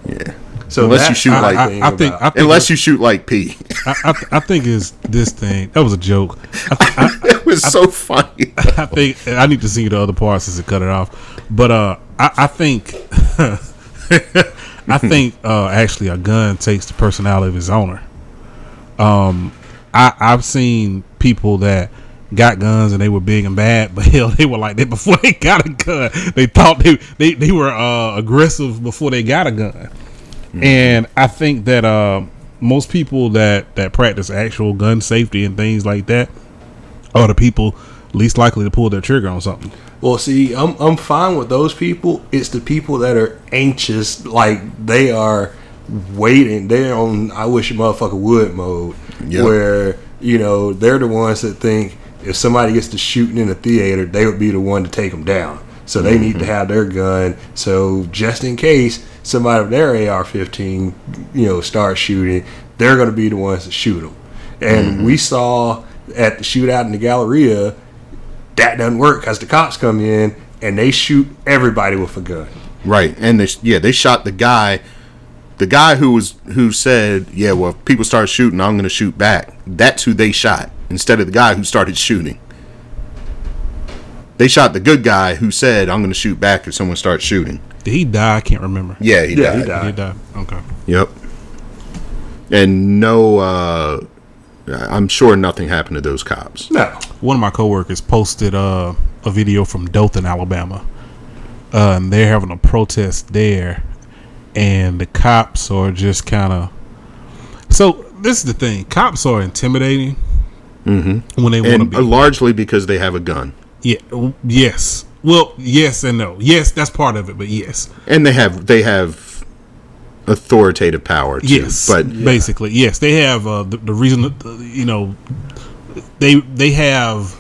yeah. So Unless you shoot my like- I, thing I think. about- I think Unless you shoot like P. I, I, I think is this thing. That was a joke. I, it was so funny. I think I need to see the other parts since it cut it off. But uh, I, I think I think uh, actually a gun takes the personality of its owner. Um, I I've seen people that got guns and they were big and bad, but hell, they were like that before they got a gun. They thought they they, they were uh, aggressive before they got a gun. And I think that uh, most people that that practice actual gun safety and things like that are the people least likely to pull their trigger on something. Well, see, I'm I'm fine with those people. It's the people that are anxious, like they are waiting. They're on "I wish a motherfucker would" mode, Yep. where you know they're the ones that think if somebody gets to shooting in a theater, they would be the one to take them down. So they need to mm-hmm. have their gun. So just in case somebody with their AR-15, you know, starts shooting, they're going to be the ones to shoot them. And mm-hmm. we saw at the shootout in the Galleria that doesn't work because the cops come in and they shoot everybody with a gun. Right, and they yeah they shot the guy, the guy who was who said yeah well if people start shooting I'm gonna shoot back. That's who they shot instead of the guy who started shooting. They shot the good guy who said I'm gonna shoot back if someone starts shooting. Did he die? I can't remember. Yeah, he Yeah, died. he died. He died. Okay. Yep. And no, uh, I'm sure nothing happened to those cops. No. One of my coworkers posted uh, a video from Dothan, Alabama. Uh, and they're having a protest there, and the cops are just kind of. So this is the thing: cops are intimidating mm-hmm. when they want to be. largely because they have a gun. Yeah. Yes. Well, yes and no. Yes, that's part of it, but yes, And they have they have authoritative power too. yes. But basically, yes, they have uh, the, the reason. That, uh, you know, they they have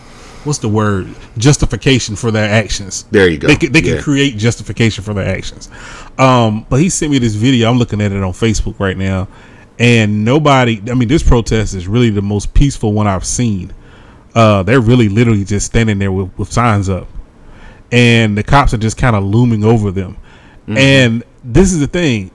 what's the word justification for their actions. there you go. They can, they can Yeah. create justification for their actions. Um, but he sent me this video. I'm looking at it on Facebook right now, and nobody. I mean, this protest is really the most peaceful one I've seen. Uh, they're really literally just standing there with, with signs up, and the cops are just kind of looming over them. And this is the thing.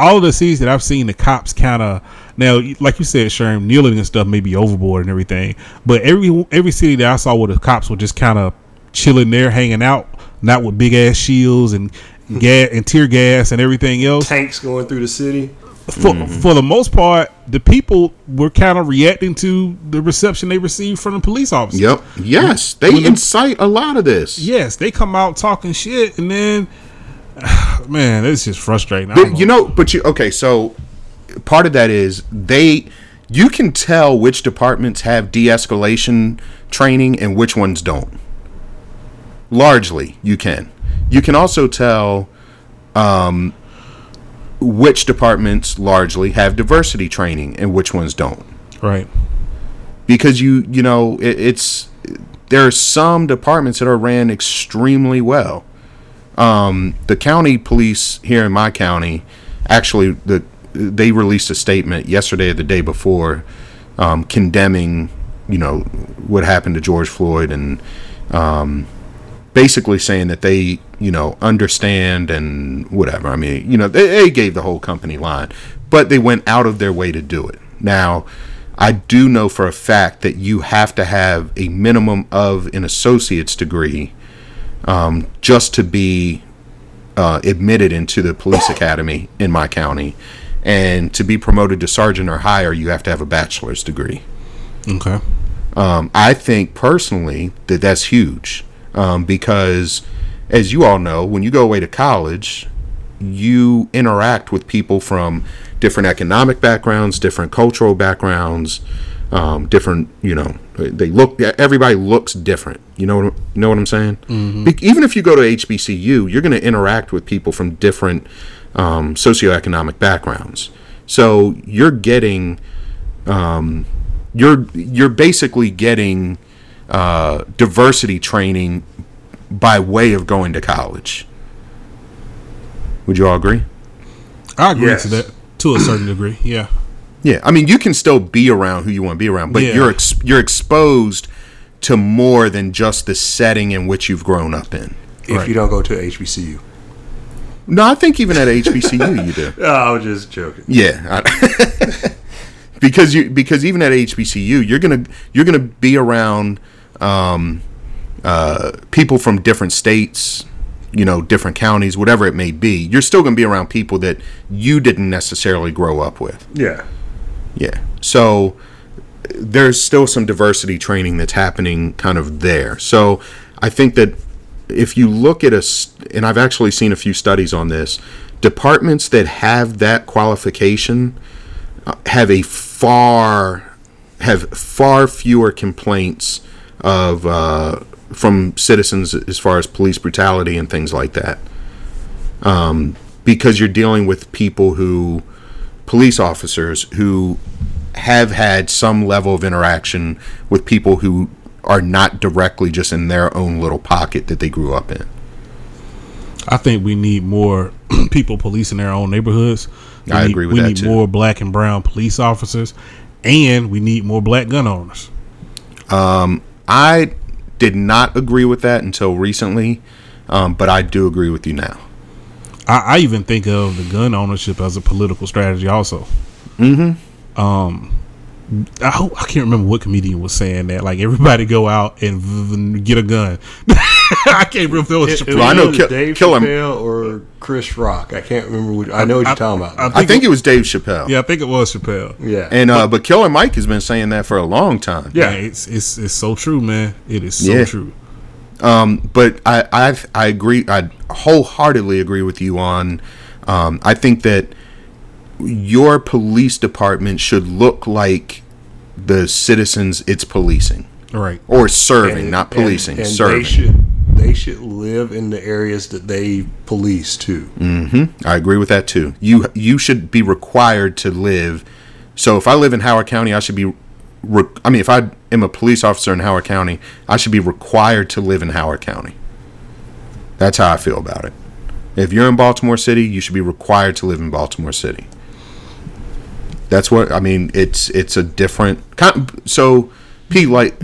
All of the scenes that I've seen, the cops kind of now, like you said, Sherm, kneeling and stuff may be overboard and everything. But every every city that I saw where the cops were just kind of chilling there, hanging out, not with big ass shields and hmm. gas and tear gas and everything else. Tanks going through the city. For mm-hmm. for the most part, the people were kind of reacting to the reception they received from the police officers. Yep. Yes, they When the- incite a lot of this. Yes, they come out talking shit, and then, man, it's just frustrating. But, you know, but you okay? So part of that is they. You can tell which departments have de-escalation training and which ones don't. Largely, you can. You can also tell um, which departments largely have diversity training and which ones don't. right. because you you know it, it's there are some departments that are ran extremely well. Um, the county police here in my county, actually, the they released a statement yesterday or the day before, um, condemning you know what happened to George Floyd and um, basically saying that they you know understand and whatever. I mean, you know, they, they gave the whole company line, but they went out of their way to do it. Now, I do know for a fact that you have to have a minimum of an associate's degree um, just to be uh, admitted into the police academy in my county. And to be promoted to sergeant or higher, you have to have a bachelor's degree. Okay. Um, I think personally that that's huge um, because, as you all know, when you go away to college, you interact with people from different economic backgrounds, different cultural backgrounds, um, different. You know, they look. Everybody looks different. You know, you know what I'm saying. Be- even if you go to HBCU, you're going to interact with people from different um, socioeconomic backgrounds. So you're getting um, you're you're basically getting uh, diversity training by way of going to college. Would you all agree? I agree Yes. to that to a certain degree. Yeah. Yeah, I mean, you can still be around who you want to be around, but Yeah. you're ex- you're exposed to more than just the setting in which you've grown up in. If Right. you don't go to HBCU. No, I think even at HBCU you do. Oh, I was just joking. Yeah, because you because even at HBCU you're gonna you're gonna be around um, uh, people from different states, you know, different counties, whatever it may be. You're still gonna be around people that you didn't necessarily grow up with. Yeah. Yeah. So there's still some diversity training that's happening kind of there. So I think that if you look at us, and I've actually seen a few studies on this, departments that have that qualification uh, have a far have far fewer complaints of uh, from citizens as far as police brutality and things like that. Um, because you're dealing with people who police officers who have had some level of interaction with people who are not directly just in their own little pocket that they grew up in. I think we need more people policing their own neighborhoods. We I need, agree with we that, We need too. more black and brown police officers, and we need more black gun owners. I did not agree with that until recently, um, but I do agree with you now. I, I even think of the gun ownership as a political strategy, also. Mm-hmm. Um, I hope I can't remember what comedian was saying that. Like everybody go out and v- v- get a gun. I can't remember if it was It, it Chappelle. I know was Dave Kill 'Em- Chappelle or Chris Rock. I can't remember. Which, I know what you're talking about. I I think it was Dave Chappelle. Yeah, I think it was Chappelle. yeah. And uh, but Killer Mike has been saying that for a long time. Yeah. Man, it's it's it's so true, man. It is so Yeah. true. But I I I agree. I wholeheartedly agree with you on. Um, I think that your police department should look like the citizens it's policing Right. or serving, And- not policing, and, and serving. They should they should live in the areas that they police too. Mm-hmm. I agree with that too. You you should be required to live. So if I live in Howard County, I should be. Re- I mean, if I am a police officer in Howard County, I should be required to live in Howard County. That's how I feel about it. If you're in Baltimore City, you should be required to live in Baltimore City. That's what I mean. It's it's a different kind. So, Pete, like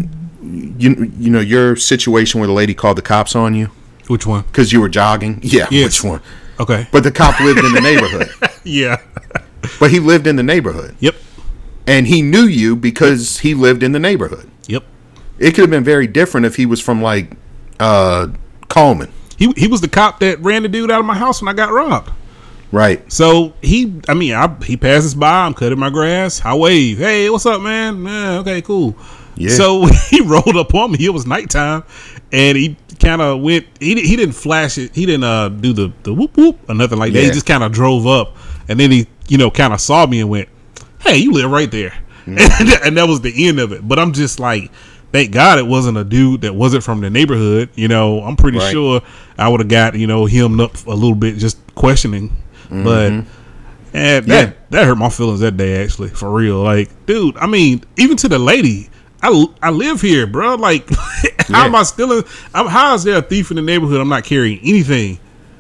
you you know your situation where the lady called the cops on you Which one? because you were jogging. Yeah, Yes. which one? Okay. But the cop lived in the neighborhood. yeah. But he lived in the neighborhood. Yep. And he knew you because he lived in the neighborhood. Yep. It could have been very different if he was from like uh Coleman. He he was the cop that ran the dude out of my house when I got robbed. Right. So he, I mean, I, he passes by. I'm cutting my grass. I wave. Hey, what's up, man? Yeah, okay, cool. Yeah. So he rolled up on me. It was nighttime, and he kind of went. He, he didn't flash it. He didn't uh, do the the whoop whoop or nothing like that. He just kind of drove up, and then he, you know, kind of saw me and went, "Hey, you live right there," Mm. and, that was the end of it. But I'm just like. Thank God it wasn't a dude that wasn't from the neighborhood. You know, I'm pretty Right. sure I would have got you know hemmed up a little bit just questioning, but and that Mm-hmm. Yeah. that hurt my feelings that day actually for real. Like, dude, I mean, even to the lady, I, I live here, bro. Like, how am I still? In, I'm, how is there a thief in the neighborhood? I'm not carrying anything.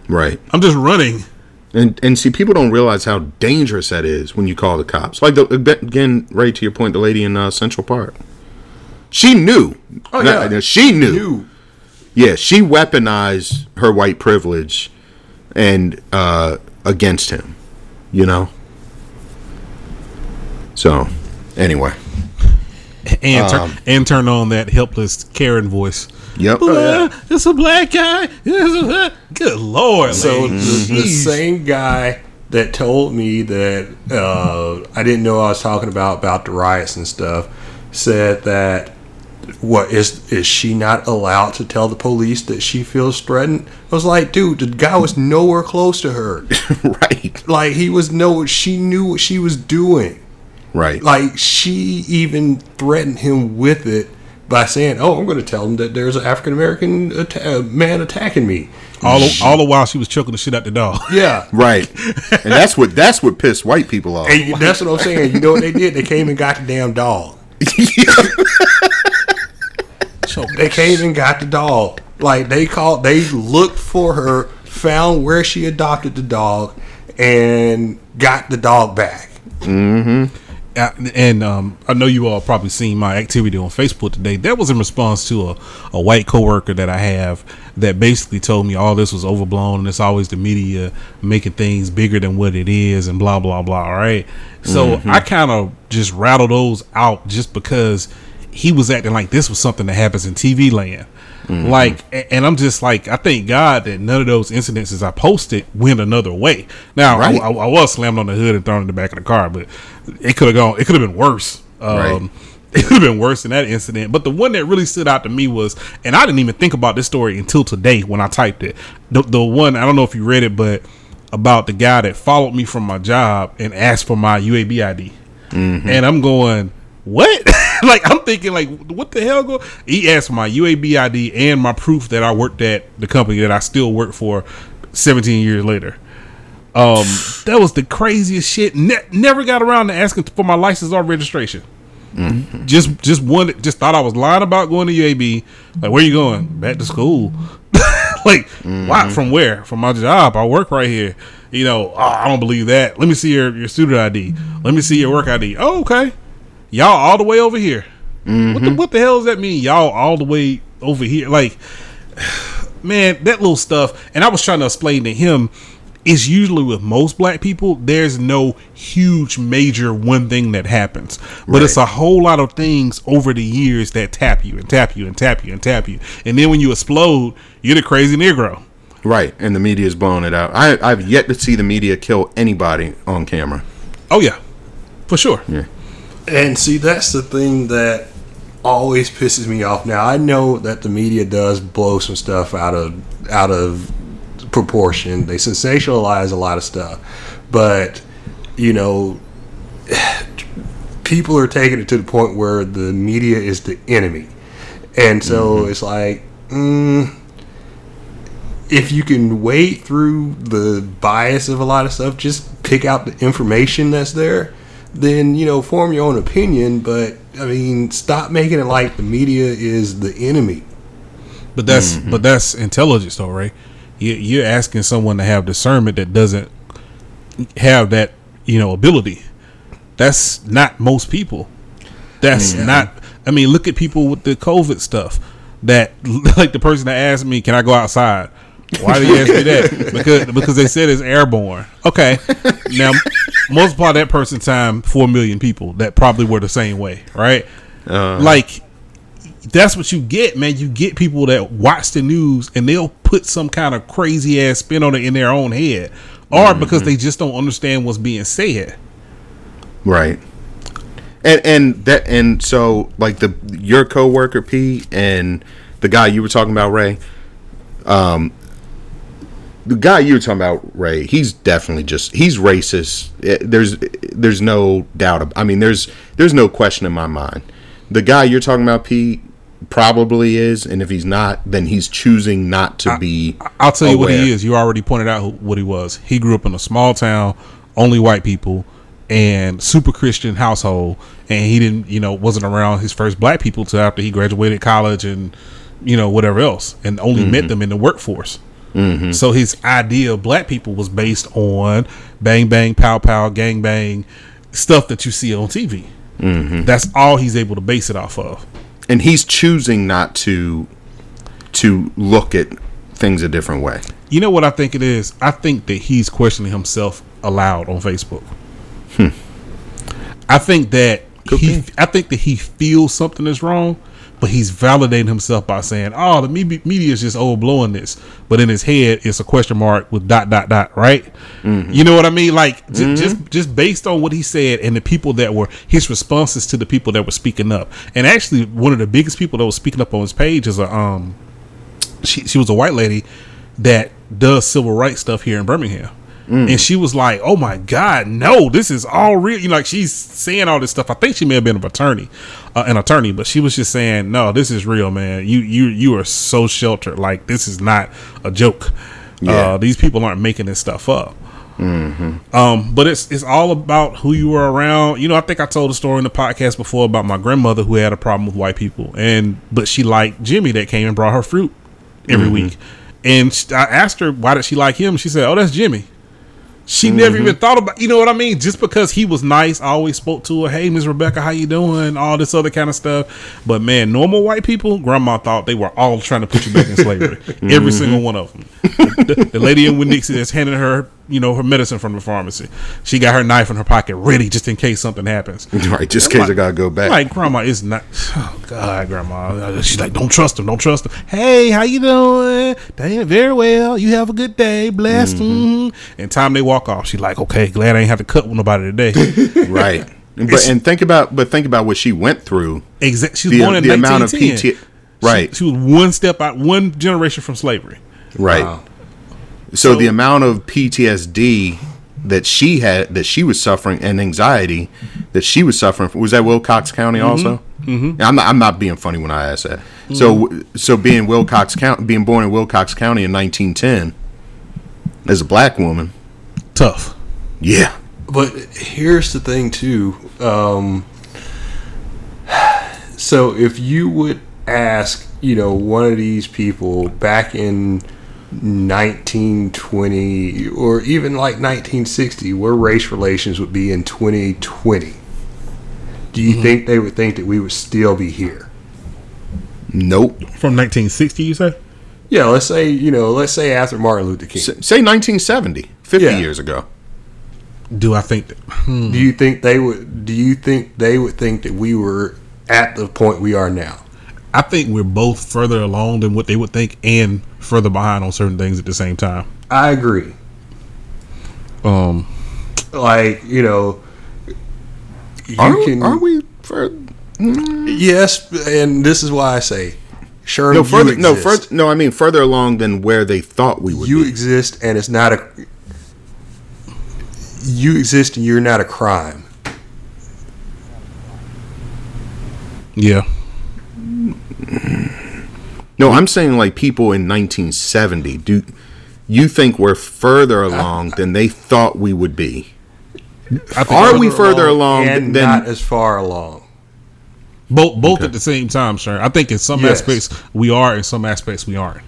Right. I'm just running. And and see, people don't realize how dangerous that is when you call the cops. Like the, again, right to your point, the lady in uh, Central Park. She knew. Oh, No, yeah. no, she knew. You Yeah, she weaponized her white privilege and uh, against him. You know. So, anyway. And tur- Um, and turn on that helpless Karen voice. Yep. Uh, It's a black guy. A- Good lord. So the, the same guy that told me that uh, I didn't know I was talking about about the riots and stuff said that what is is she not allowed to tell the police that she feels threatened? I was like, dude, the guy was nowhere close to her. right. like he was no, she knew what she was doing. Right. Like she even threatened him with it by saying, "Oh, I'm going to tell them that there's an African American atta- uh, man attacking me." all the, all the while she was choking the shit out the dog. Yeah. right. And that's what that's what pissed white people off. And that's what I'm saying. You know what they did? They came and got the damn dog. so They came and got the dog. Like they called, they looked for her found where she adopted the dog, and got the dog back. Uh, and um, I know you all probably seen my activity on Facebook today. That was in response to a, a white coworker that I have that basically told me all this was overblown and it's always the media making things bigger than what it is and blah blah blah. All right, So I kind of just rattled those out just because he was acting like this was something that happens in TV land. Like, and I'm just like, I thank God that none of those incidences I posted went another way. Now, I- Right. I, I was slammed on the hood and thrown in the back of the car, but it could have gone. It could have been worse. Um, Right. It could have been worse than that incident. But the one that really stood out to me was, and I didn't even think about this story until today when I typed it. The, the one I don't know if you read it, but about the guy that followed me from my job and asked for my UAB ID, and I'm going, what? like I'm thinking, like, what the hell? Go? He asked for my UAB ID and my proof that I worked at the company that I still work for, 17 years later. Um, that was the craziest shit. Ne- never got around to asking for my license or registration. Just, just one. Just thought I was lying about going to UAB. Like, where you going? Back to school. like, why? From where? From my job. I work right here. You know, oh, I don't believe that. Let me see your your student ID. Let me see your work ID. Oh, okay. Y'all all the way over here. What the mm-hmm. what the hell does that mean? Y'all all the way over here? Like, man, that little stuff. And I was trying to explain to him. It's usually with most black people, there's no huge major one thing that happens, but it's a whole lot of things over the years that tap you and tap you and tap you and tap you, and then when you explode, you're the crazy Negro. Right, and the media is blowing it out. I, I've yet to see the media kill anybody on camera. Oh yeah, for sure. Yeah. And see, that's the thing that always pisses me off. Now I know that the media does blow some stuff out of out of proportion. They sensationalize a lot of stuff, but you know, people are taking it to the point where the media is the enemy, and so it's like. Mm, if you can wade through the bias of a lot of stuff, just pick out the information that's there, then you know form your own opinion. But I mean, stop making it like the media is the enemy. But that's mm-hmm. but that's intelligence, though, right? You, you're asking someone to have discernment that doesn't have that, you know, ability. That's not most people. That's not. I mean, look at people with the COVID stuff. That like the person that asked me, "Can I go outside?" Why did you ask me that? Because because they said it's airborne. Okay, now multiply that person time four million people that probably were the same way, right? like that's what you get, man. You get people that watch the news and they'll put some kind of crazy ass spin on it in their own head, or because they just don't understand what's being said. Right. And and that and so like the your coworker P and the guy you were talking about Ray, um, the guy you're talking about Ray, he's definitely just he's racist. Eh, There's there's no doubt. Of, I mean, there's there's no question in my mind. The guy you're talking about P probably is, and if he's not, then he's choosing not to be. I'll tell you what he is. You already pointed out who, what he was. He grew up in a small town, only white people, and super Christian household, and he didn't, you know, wasn't around his first black people till after he graduated college and, you know, whatever else, and only met them in the workforce. Mm-hmm. So his idea of black people was based on bang bang pow pow gang bang stuff that you see on TV. Mm-hmm. That's all he's able to base it off of. and he's choosing not to to look at things a different way. You know what I think it is? I think that he's questioning himself aloud on Facebook. Hmm. I think that Could he be. I think that he feels something is wrong, but he's validating himself by saying, "Oh, the media is just overblowing this," but in his head, it's a question mark with dot dot dot. Right? You know what I mean? Like j- just just based on what he said and the people that were his responses to the people that were speaking up, and actually one of the biggest people that was speaking up on his page is a um she she was a white lady that does civil rights stuff here in Birmingham. And she was like, "Oh my God, no! This is all real." You know, like she's saying all this stuff. I think she may have been an attorney, uh, an attorney, but she was just saying, "No, this is real, man. You you you are so sheltered. Like this is not a joke. Yeah. Uh, these people aren't making this stuff up." Um, but it's it's all about who you were around. You know, I think I told a story in the podcast before about my grandmother who had a problem with white people, and but she liked Jimmy that came and brought her fruit every week, And I asked her why did she like him. She said, "Oh, that's Jimmy." She never even mm-hmm. thought about, you know what I mean? Just because he was nice, I always spoke to her. Hey, Miss Rebecca, how you doing? All this other kind of stuff. But man, normal white people, Grandma thought they were all trying to put you back in slavery. Every mm-hmm. single one of them. The, the lady in Winn-Dixie that's handing her, you know, her medicine from the pharmacy. She got her knife in her pocket, ready just in case something happens. Right, just in case I gotta go back. Like grandma is not. Oh God, grandma. She's like, don't trust him. Don't trust him. Hey, how you doing? Damn, very well. You have a good day. Blessed. mhm. And time they walk off, she's like, okay, glad I ain't have to cut with nobody today. right. But and think about but think about what she went through. exactly. She was The, born in the amount of 1910. PT Right. She, she was one step out, one generation from slavery. Right. Wow. So, So- the amount of PTSD that she had, that she was suffering, and anxiety that she was suffering from, was that Wilcox County also? Mm-hmm. I'm not. I'm not being funny when I ask that. So, so being Wilcox County, being born in Wilcox County in 1910, as a black woman, Tough. yeah, But here's the thing, too. Um, so if you would ask, you know, one of these people back in 1920 or even like 1960, where race relations would be in 2020, do you mm-hmm. think they would think that we would still be here? nope. From 1960, you say? Yeah, let's say, you know, let's say after Martin Luther King. S- say 1970, 50 Yeah. years ago. Do I think that? Hmm. Do you think they would do you think they would think that we were at the point we are now? I think we're both further along than what they would think, and further behind on certain things at the same time. I agree. Um, like you know you Are, can are we? For, yes and this is why i say sure no you further. No exist. further. No, I mean further along than where they thought we would you be. exist and it's not a you exist and you're not a crime yeah. No, I'm saying like people in 1970. Do you think we're further along than they thought we would be? Are we further along and than? not as far along both both at the same time, sir? I think in some Yes. aspects we are, in some aspects we aren't.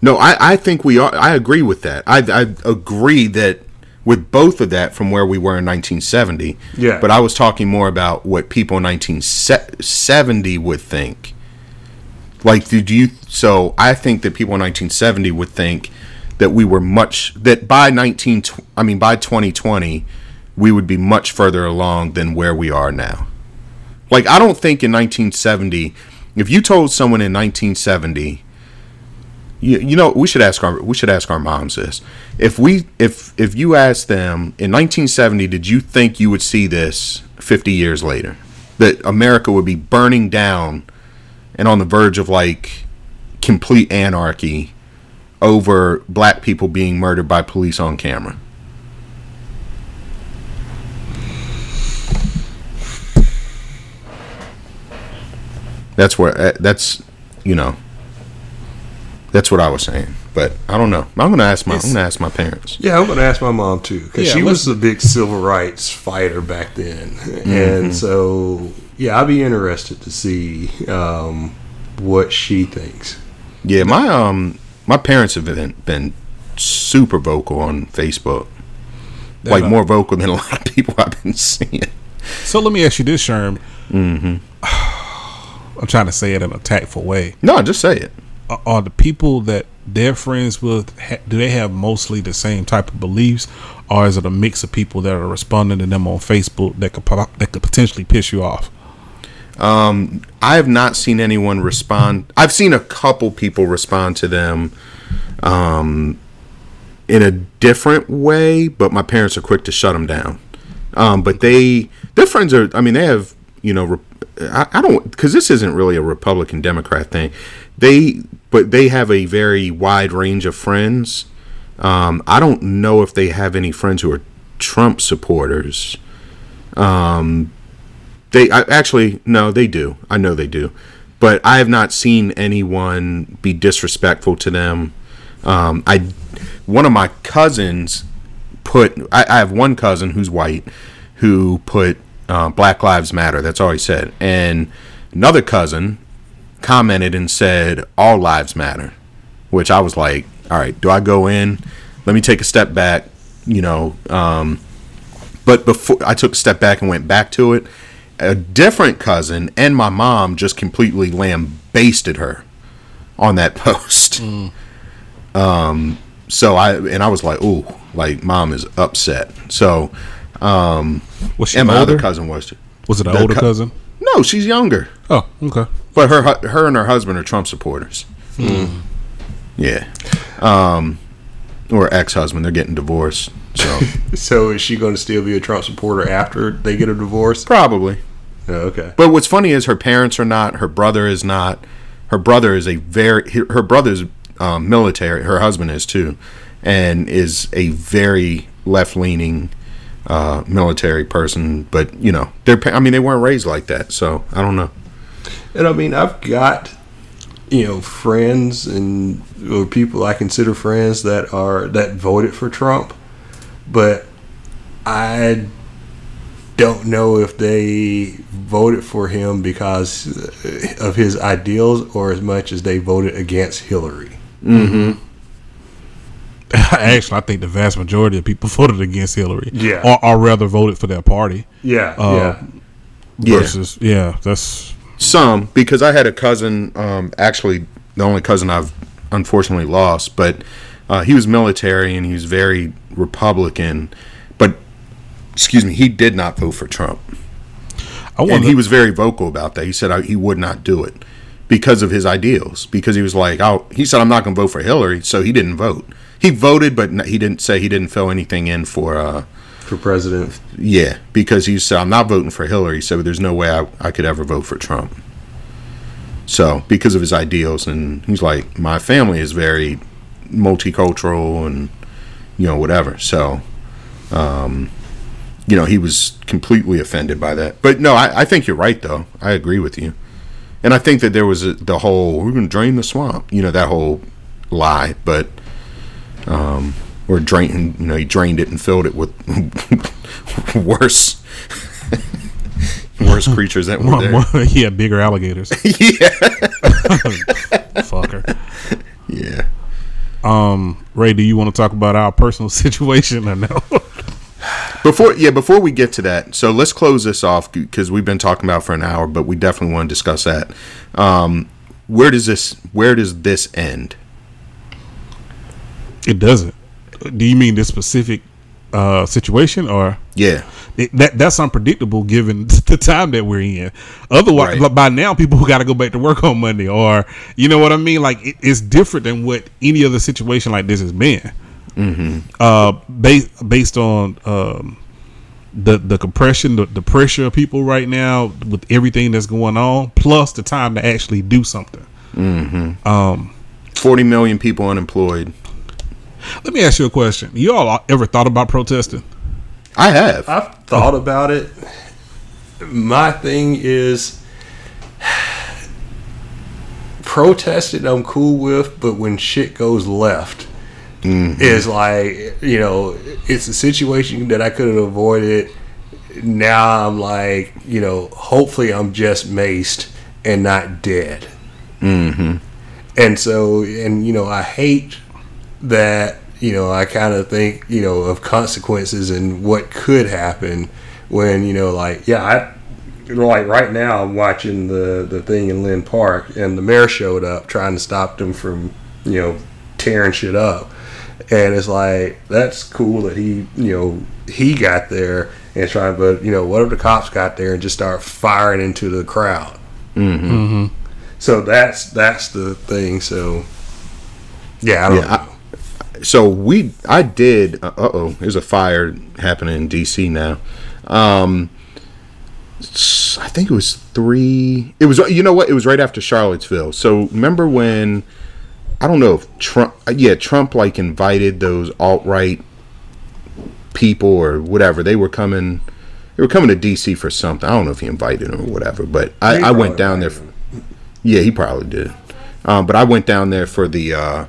no, I, I think we are. I agree with that. I, I agree that with both of that from where we were in 1970. Yeah. But I was talking more about what people in 1970 would think. Like, did you? So I think that people in 1970 would think that we were much that by 19. I mean, by 2020, we would be much further along than where we are now. Like, I don't think in 1970, if you told someone in 1970 you, you know we should ask our we should ask our moms this if we if if you asked them in 1970 did you think you would see this 50 years later that america would be burning down and on the verge of like complete anarchy over black people being murdered by police on camera that's where uh, that's you know that's what I was saying. But I don't know. I'm gonna ask my I'm gonna ask my parents. yeah i'm gonna ask my mom too because Yeah, she was a big civil rights fighter back then Mm-hmm. and so yeah i'd be interested to see um, what she thinks Yeah, my um my parents have been been super vocal on Facebook. like uh, more vocal than a lot of people I've been seeing. So let me ask you this, Sherm. Mm-hmm. I'm trying to say it in a tactful way. No, just say it. Are, are the people that they're friends with? Do they have mostly the same type of beliefs, or is it a mix of people that are responding to them on Facebook that could that could potentially piss you off? I have not seen anyone respond. I've seen a couple people respond to them um, in a different way, but my parents are quick to shut them down. Um, but they, their friends are. I mean, they have. You know, I, I don't because this isn't really a Republican Democrat thing. They, but they have a very wide range of friends. Um, I don't know if they have any friends who are Trump supporters. They I, actually no, they do. I know they do, but I have not seen anyone be disrespectful to them. Um, I one of my cousins put. I, I have one cousin who's white who put uh, Black Lives Matter. That's all he said, and another cousin commented and said All Lives Matter. which I was like, all right, do I go in? Let me take a step back, you know. Um, but before I took a step back and went back to it, a different cousin and my mom just completely lambasted her on that post. Um, so I and I was like, ooh, like mom is upset. So, um, Was she and my older? other cousin was too. Was it an older cou- cousin? No, she's younger. Oh, okay. But her her and her husband are Trump supporters. Yeah. Um or ex-husband, they're getting divorced. So So is she going to still be a Trump supporter after they get a divorce? probably. Oh, okay. But what's funny is her parents are not, her brother is not. Her brother is a very her her brother's um, military, her husband is too, and is a very left-leaning uh, military person, but you know, they're I mean they weren't raised like that, so I don't know. And I mean, I've got you know friends and or people I consider friends that are that voted for Trump, but I don't know if they voted for him because of his ideals or as much as they voted against Hillary. Actually, I think the vast majority of people voted against Hillary. Yeah. Or, or rather voted for their party. Yeah, Uh, yeah. Yeah. Yeah, that's Some because I had a cousin, um, actually the only cousin I've unfortunately lost, but uh, he was military and he was very Republican. Excuse me, he did not vote for Trump, and he was very vocal about that. He said I, he would not do it because of his ideals. Because he was like, oh, he said I'm not going to vote for Hillary, so he didn't vote. He voted, but he didn't say he didn't fill anything in for. Uh, For president. yeah, because he said, I'm not voting for Hillary, so there's no way I, I could ever vote for Trump. So, because of his ideals, and he's like, my family is very multicultural and, you know, whatever. So, um, you know, he was completely offended by that. But no, I, I think you're right, though. I agree with you. And I think that there was a, the whole, we're going to drain the swamp, you know, that whole lie, but, um, or drain, you know, he drained it and filled it with worse, worse creatures that were More- there. more- yeah, bigger alligators. yeah, Fucker. yeah. Um, Ray, do you want to talk about our personal situation or no? Before, yeah, before we get to that, so let's close this off because we've been talking about it for an hour, but we definitely want to discuss that. Um, where does this, where does this end? it doesn't. Do you mean this specific uh, situation or? Yeah, It, that that's unpredictable given the time that we're in. Otherwise, Right. by now people who got to go back to work on Monday, or you know what I mean. Like it, it's different than what any other situation like this has been. Mm-hmm. Uh, based based on um, the the compression, the, the pressure of people right now with everything that's going on, plus the time to actually do something. forty million people unemployed. Let me ask you a question: You all ever thought about protesting? I have. I've thought about it. My thing is protesting I'm cool with, but when shit goes left, it's like, you know, it's a situation that I could have avoided. Now I'm like, you know, hopefully I'm just maced and not dead. Mm-hmm. And so, and, you know, I hate that you know I kind of think you know of consequences and what could happen when you know like yeah I like right now I'm watching the the thing in Linn Park and the mayor showed up trying to stop them from you know tearing shit up and it's like that's cool that he you know he got there and trying but you know what if the cops got there and just start firing into the crowd mm-hmm. so that's that's the thing so yeah I don't Yeah, know. I- so we i did uh oh there's a fire happening in dc now um s- i think it was three it was you know what it was right after charlottesville so remember when i don't know if trump uh, yeah trump like invited those alt-right people or whatever they were coming they were coming to dc for something i don't know if he invited them or whatever but i, I went down there for, yeah he probably did um, but i went down there for the uh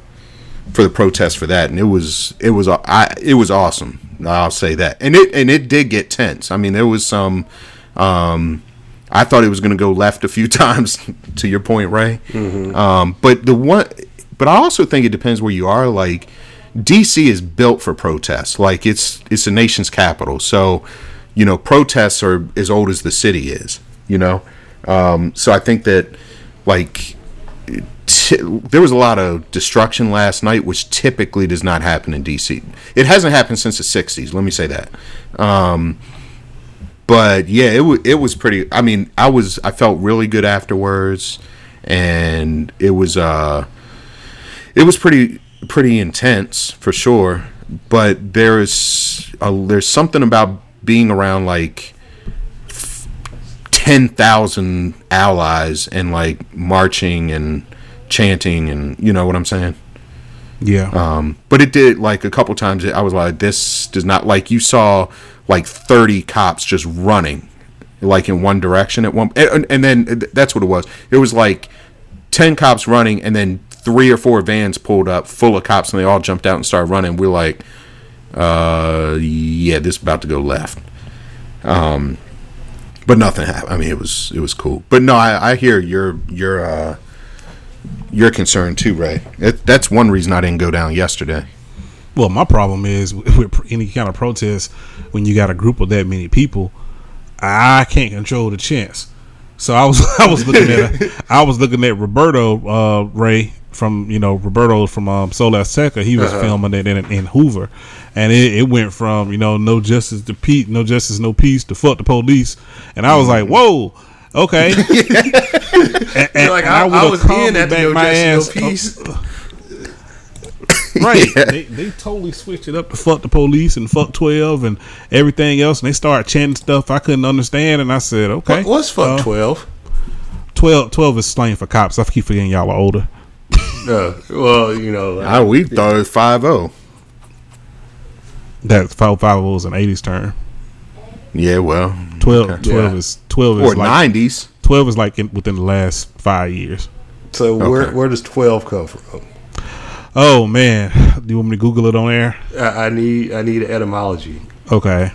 for the protest for that, and it was it was I it was awesome. I'll say that, and it and it did get tense. I mean, there was some. Um, I thought it was going to go left a few times. To your point, Ray. Um, but the one, but I also think it depends where you are. Like DC is built for protests. Like it's it's a nation's capital, so you know protests are as old as the city is. You know, um, so I think that like t- there was a lot of destruction last night, which typically does not happen in DC. It hasn't happened since the '60s. Let me say that. Um, but yeah, it was it was pretty. I mean, I was I felt really good afterwards, and it was uh, it was pretty pretty intense for sure. But there is a, there's something about being around like ten thousand allies and like marching and chanting and you know what I'm saying. Yeah. Um, but it did like a couple times. I was like, this does not like you saw like 30 cops just running like in one direction at one and, and then that's what it was it was like 10 cops running and then three or four vans pulled up full of cops and they all jumped out and started running. We're like uh yeah this is about to go left. Um but nothing happened. I mean it was it was cool. But no i, I hear your your uh your concern too ray. It, that's one reason i didn't go down yesterday. Well, my problem is with any kind of protest when you got a group of that many people, I can't control the chance. So I was I was looking at I was looking at Roberto uh, Ray from you know Roberto from um, Soul Azteca. He was filming it in, in Hoover, and it, it went from you know no justice to peace, no justice, no peace to fuck the police, and I was like, whoa. Okay, and, and- like I, I, would've was in at the no my justice, no ass peace. right. They, they totally switched it up to fuck the police and fuck twelve and everything else, and they started chanting stuff I couldn't understand, and I said, okay, What, what's fuck uh, twelve? 12, 12 is slang for cops. I keep forgetting y'all are older. Uh, well, you know, like, I, we thought it was five oh. That five five was an eighties term. Yeah, well, 12, Okay. 12 Yeah. is twelve or is like nineties. twelve is like in, within the last five years. so where Okay. where does twelve come from? Oh man, do you want me to Google it on air? I, I need I need etymology. Okay.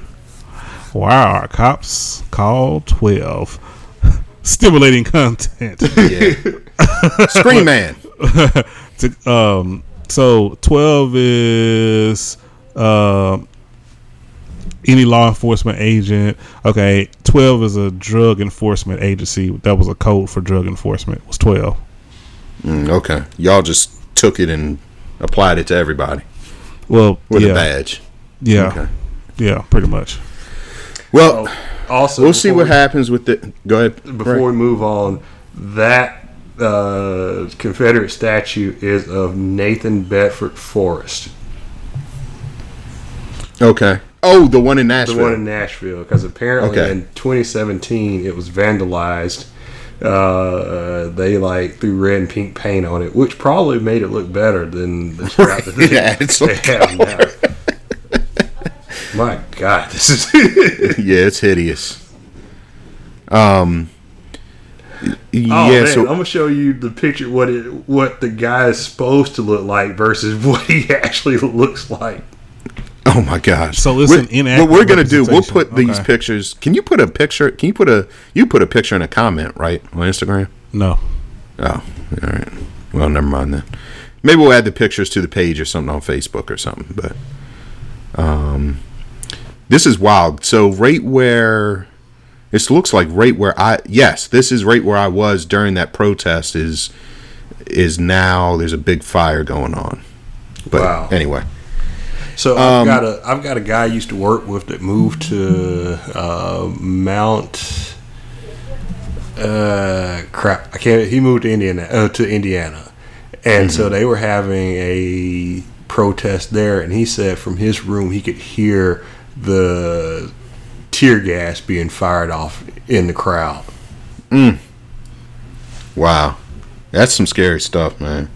Wow, our cops call twelve. Stimulating content. Yeah, Screen Man. to, um, so twelve is um any law enforcement agent. Okay, twelve is a drug enforcement agency. That was a code for drug enforcement. Was twelve? Mm, okay, y'all just took it and applied it to everybody Well, with yeah, a badge. yeah, Okay. yeah, pretty much. Well, Also, we'll see before- what happens with the. Go ahead. Before we move on, that uh, Confederate statue is of Nathan Bedford Forrest, Okay. Oh, the one in Nashville. the one in Nashville, because apparently Okay. in 2017 it was vandalized. Uh, they like threw red and pink paint on it, which probably made it look better than the that they, Yeah, it's they have now. My God, this is yeah, it's hideous. Um. Y- Oh Yeah. man, so I'm gonna show you the picture what it what the guy is supposed to look like versus what he actually looks like. Oh my gosh! So it's We're- inaccurate What we're gonna do? We'll representation. put these pictures. Can you put a picture? Can you put a you put a picture in a comment right on Instagram? No. Oh, all right. Well, never mind then. Maybe we'll add the pictures to the page or something on Facebook or something. But um, this is wild. So right where this looks like right where I yes, this is right where I was during that protest. Is is now there's a big fire going on. But Wow. anyway, So Um, I've got a I've got a guy I used to work with that moved to uh, Mount. Uh, crap! I can't. He moved to Indiana uh, to Indiana, and so they were having a protest there, and he said from his room he could hear the tear gas being fired off in the crowd. Wow. That's some scary stuff, man.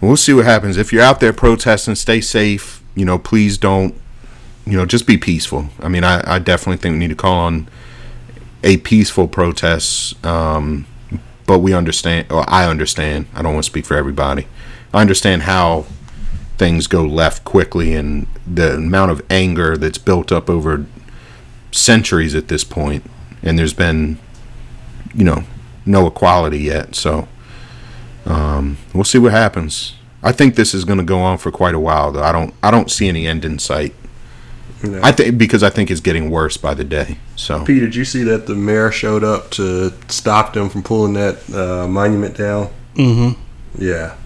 We'll see what happens. If you're out there protesting, stay safe. You know, please don't, you know, just be peaceful. I mean, I, I definitely think we need to call on a peaceful protest. Um, but we understand, or I understand, I don't want to speak for everybody. I understand how things go left quickly and the amount of anger that's built up over centuries at this. And there's been, you know, no equality yet. So, um, um, we'll see what happens. I think this is going to go on for quite a while, though. I don't I don't see any end in sight. No. I think because I think it's getting worse by the day. So Pete, did you see that the mayor showed up to stop them from pulling that uh, monument down? Mm-hmm. Yeah,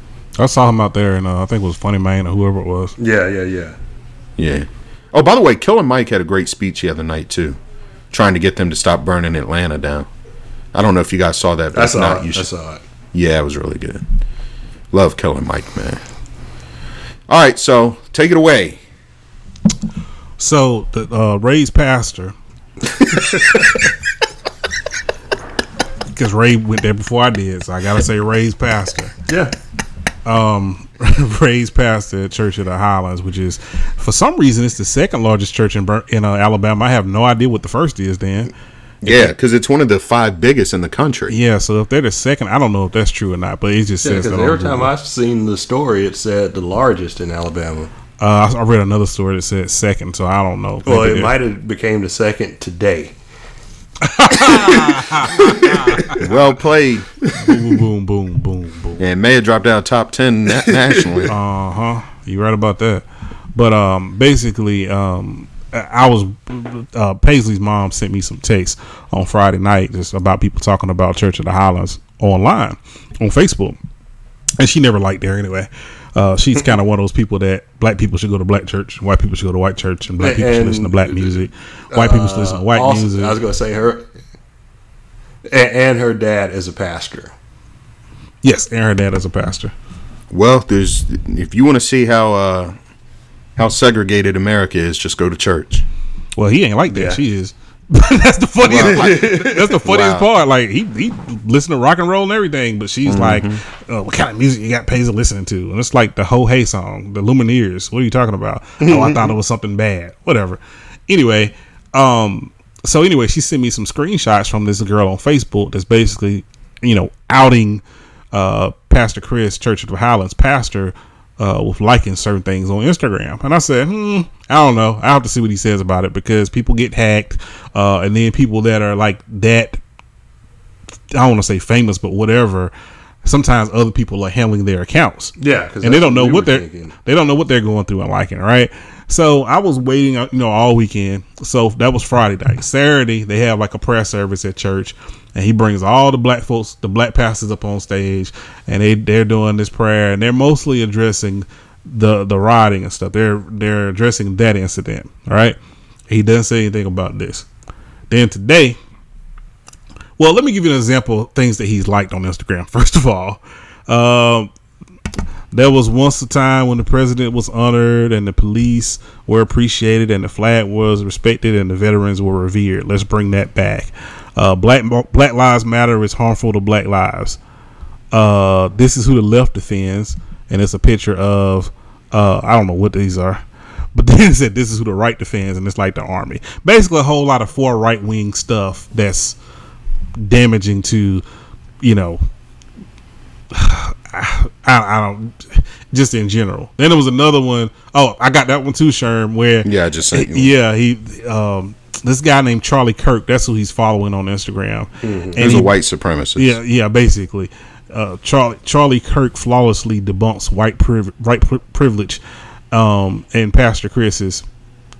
I saw him out there, and uh, I think it was Funny Man or whoever it was. yeah, yeah, yeah. yeah. Oh, by the way, Killer Mike had a great speech the other night too, trying to get them to stop burning Atlanta down. I don't know if you guys saw that. But I if saw not, it. you I saw it. Yeah, it was really good. Love Killer Mike, man. All right, so take it away. So the uh, Ray's pastor, because Ray went there before I did, so I gotta say Ray's pastor. Yeah. Um, raised pastor at Church of the Highlands, which is for some reason it's the second largest church in Bur- in uh, Alabama. I have no idea what the first is. Then Yeah, because it's one of the five biggest in the country. yeah, so if they're the second, I don't know if that's true or not, but it just Yeah, says because every time I've seen the story, it said the largest in Alabama. Uh, I I read another story that said second, so I don't know. Well, Maybe it might have became the second today. Well played. boom, boom, boom, boom, boom. Yeah, it may have dropped out top ten na- nationally. Uh huh. You right about that. But um, basically, um, I was uh, Paisley's mom sent me some texts on Friday night just about people talking about Church of the Highlands online on Facebook, and she never liked there anyway. Uh, she's kind of one of those people that black people should go to black church, white people should go to white church, and black people should listen to black music. White people should listen to white Also, music. I was going to say her, and, and her dad is a pastor. Yes, and her dad is a pastor. well, there's if you want to see how uh, how segregated America is, just go to church. Well, he ain't like that. Yeah. She is. that's the funniest. Part. That's the funniest Wow. part. Like he he listen to rock and roll and everything, but she's like, uh, "What kind of music you got Paisley listening to?" And it's like the Ho Hey song, the Lumineers. What are you talking about? oh, I thought it was something bad. Whatever. Anyway, um, so anyway, she sent me some screenshots from this girl on Facebook that's basically, you know, outing uh, Pastor Chris, Church of the Highlands pastor, uh, with liking certain things on Instagram. And I said, hmm, I don't know. I have to see what he says about it because people get hacked, uh, and then people that are like that, I don't want to say famous, but whatever. Sometimes other people are handling their accounts Yeah, and they don't know we what they're thinking. they don't know what they're going through and liking, right? So I was waiting, uh, you know, all weekend. So that was Friday night. Saturday they have like a prayer service at church, and he brings all the black folks, the black pastors up on stage, and they they're doing this prayer, and they're mostly addressing the the rioting and stuff. They're they're addressing that incident, right? He doesn't say anything about this. Then today, well, let me give you an example things that he's liked on Instagram. First of all, um, there was once a time when the president was honored and the police were appreciated and the flag was respected and the veterans were revered. Let's bring that back. Uh, black Black Lives Matter is harmful to Black lives. Uh, this is who the left defends, and it's a picture of uh, I don't know what these are, but then said this is who the right defends, and it's like the army. Basically, a whole lot of far right wing stuff that's damaging to, you know, I, I don't just in general. Then there was another one. Oh, I got that one too, Sherm. Where Yeah, I just sent yeah, he um this guy named Charlie Kirk. That's who he's following on Instagram. And He's he- a white supremacist. yeah, yeah, basically. Uh, Charlie Charlie Kirk flawlessly debunks white priv- white pri- privilege, um, and Pastor Chris is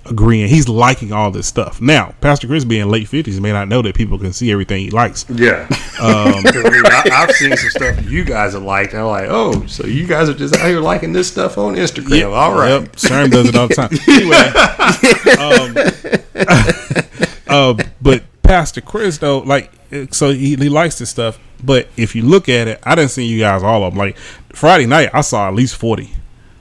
agreeing. He's liking all this stuff. Now, Pastor Chris being late fifties may not know that people can see everything he likes. Yeah. Um, I mean, I, I've seen some stuff you guys have liked, and I'm like, oh, so you guys are just out here liking this stuff on Instagram. All right. Yep, Sherm does it all the time. anyway, um, uh, but Pastor Chris though, like, so he, he likes this stuff. But if you look at it, I didn't see you guys all of them. Like Friday night, I saw at least forty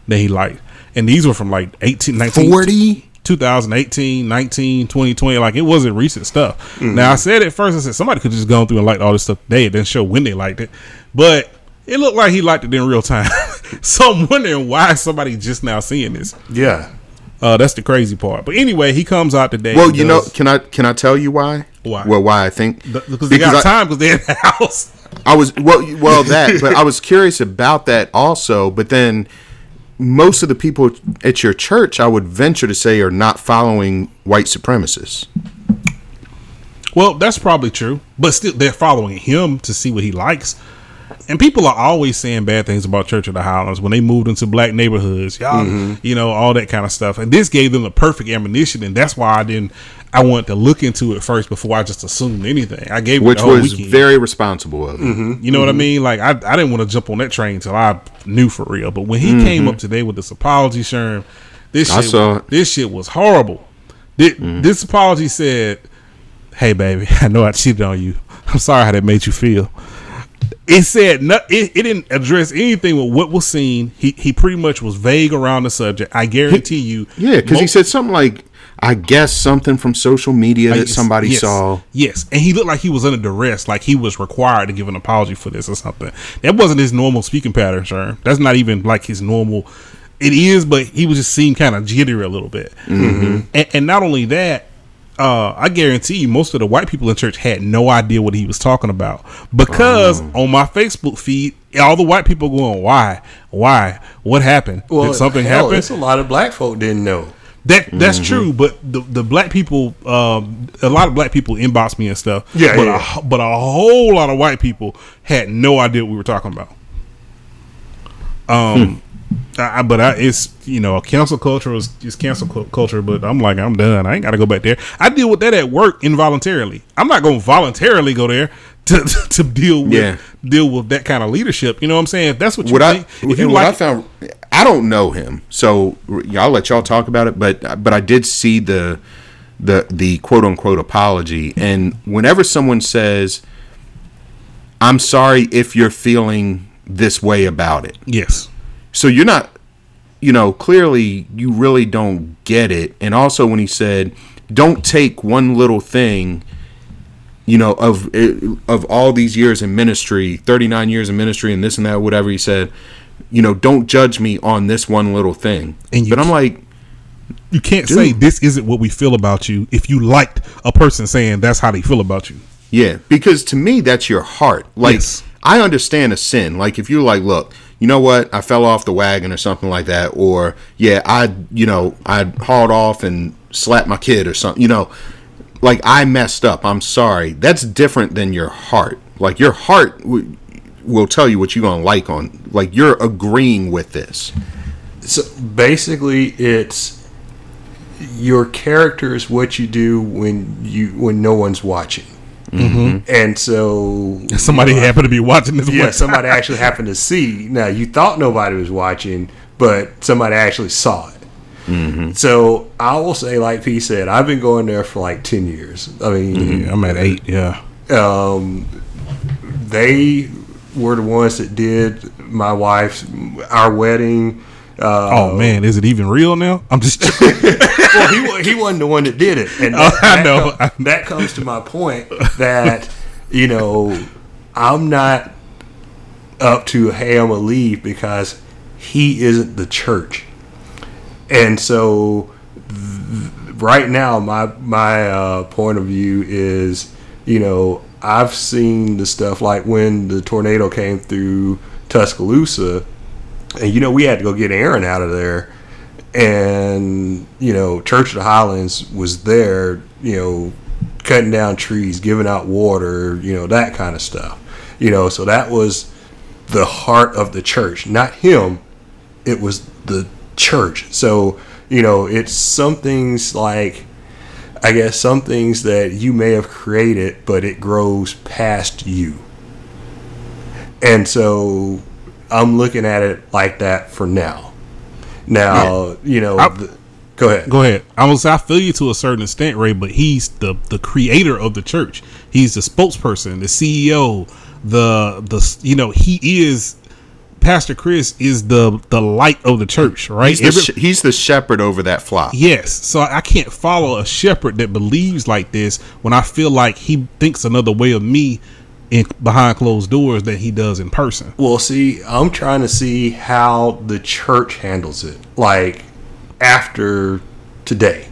that he liked, and these were from like 18, 19, 40? 2018, 19, 2020. Like it wasn't recent stuff. Now I said at first, I said somebody could just go through and like all this stuff today. It didn't show when they liked it, but it looked like he liked it in real time. so I'm wondering why somebody just now seeing this. Yeah. Uh, that's the crazy part. But anyway, he comes out today. Well, you know, can I can I tell you why? Why? Well, why I think th- because they got I, time because they're in the house. I was well, well that, but I was curious about that also. But then most of the people at your church, I would venture to say, are not following white supremacists. Well, that's probably true, but still, they're following him to see what he likes. and people are always saying bad things about Church of the Highlands when they moved into black neighborhoods, y'all, Mm-hmm. you know, all that kind of stuff. And this gave them the perfect ammunition, and that's why I didn't. I wanted to look into it first before I just assumed anything. I gave it which was weekend. very responsible of him. You know what I mean? Like I, I didn't want to jump on that train until I knew for real. But when he came up today with this apology, Sherm, this Mm-hmm. I shit, saw this shit was horrible. This, Mm. this apology said, "Hey, baby, I know I cheated on you. I'm sorry how that made you feel." It said no, it, it didn't address anything with what was seen. He he pretty much was vague around the subject. I guarantee you. Yeah, because he said something like, "I guess something from social media that somebody yes, saw." Yes, and he looked like he was under duress, like he was required to give an apology for this or something. That wasn't his normal speaking pattern, sir. That's not even like his normal. It is, but he was just seemed kind of jittery a little bit. Mm-hmm. And, and not only that, uh, I guarantee you, most of the white people in church had no idea what he was talking about because Oh. on my Facebook feed, all the white people going, "Why? Why? What happened? Did something hell, happen?" It's a lot of black folk didn't know. That that's Mm-hmm. true, but the the black people, um, a lot of black people inbox me and stuff. Yeah, but yeah. A, but a whole lot of white people had no idea what we were talking about. Um, I, I- but I, it's you know, a cancel culture is is cancel cu- culture. But I'm like, I'm done. I ain't got to go back there. I deal with that at work involuntarily. I'm not going to voluntarily go there to to deal with Yeah. deal with that kind of leadership. You know what I'm saying? If that's what you what I if you what I like, found, I don't know him, so I'll let y'all talk about it. But but I did see the the the quote unquote apology, and whenever someone says, "I'm sorry if you're feeling this way about it," yes, so you're not, you know, clearly you really don't get it. And also when he said, "Don't take one little thing." you know of eh, of all these years in ministry 39 years in ministry and this and that whatever he said you know don't judge me on this one little thing. And you but i'm like You can't say this isn't what we feel about you if you liked a person saying that's how they feel about you. yeah because to me that's your heart. Like Yes. i understand a sin. Like if you're like look you know what? I fell off the wagon or something like that. Or yeah i you know i hauled off and slapped my kid or something you know. Like i messed up. I'm sorry. That's different than your heart. Like your heart will tell you what you're gonna like on like you're agreeing with this So basically, it's your character is what you do when you when no one's watching, Mm-hmm. and so Somebody happened to be watching this. yeah, one. somebody actually happened to see. Now you thought nobody was watching, but somebody actually saw it. Mm-hmm. So I will say, like P said, I've been going there for like ten years. I mean, Yeah, I'm at eight. Yeah. um, they were the ones that did my wife's our wedding. Uh, Oh man, is it even real now? I'm just. well, he he wasn't the one that did it, and that, Oh, I that know. com- that comes to my point that you know I'm not up to hey I'm gonna leave because he isn't the church, and so th- right now my my uh, point of view is you know I've seen the stuff like when the tornado came through Tuscaloosa, and you know we had to go get Aaron out of there. And you know church of the highlands was there you know cutting down trees giving out water you know that kind of stuff. You know so that was the heart of the church. Not him it was the church. So you know it's some things like i guess some things that you may have created but it grows past you and so i'm looking at it like that for now now you know I- the, go ahead Go ahead. I was. I feel you to a certain extent, Ray, but he's the the creator of the church. He's the spokesperson, the CEO, the the you know he is. Pastor Chris is the the light of the church, right? he's the, Every- sh- he's the shepherd over that flock Yes. So I can't follow a shepherd that believes like this when I feel like he thinks another way of me in behind closed doors than he does in person. Well, see, I'm trying to see how the church handles it, like after today.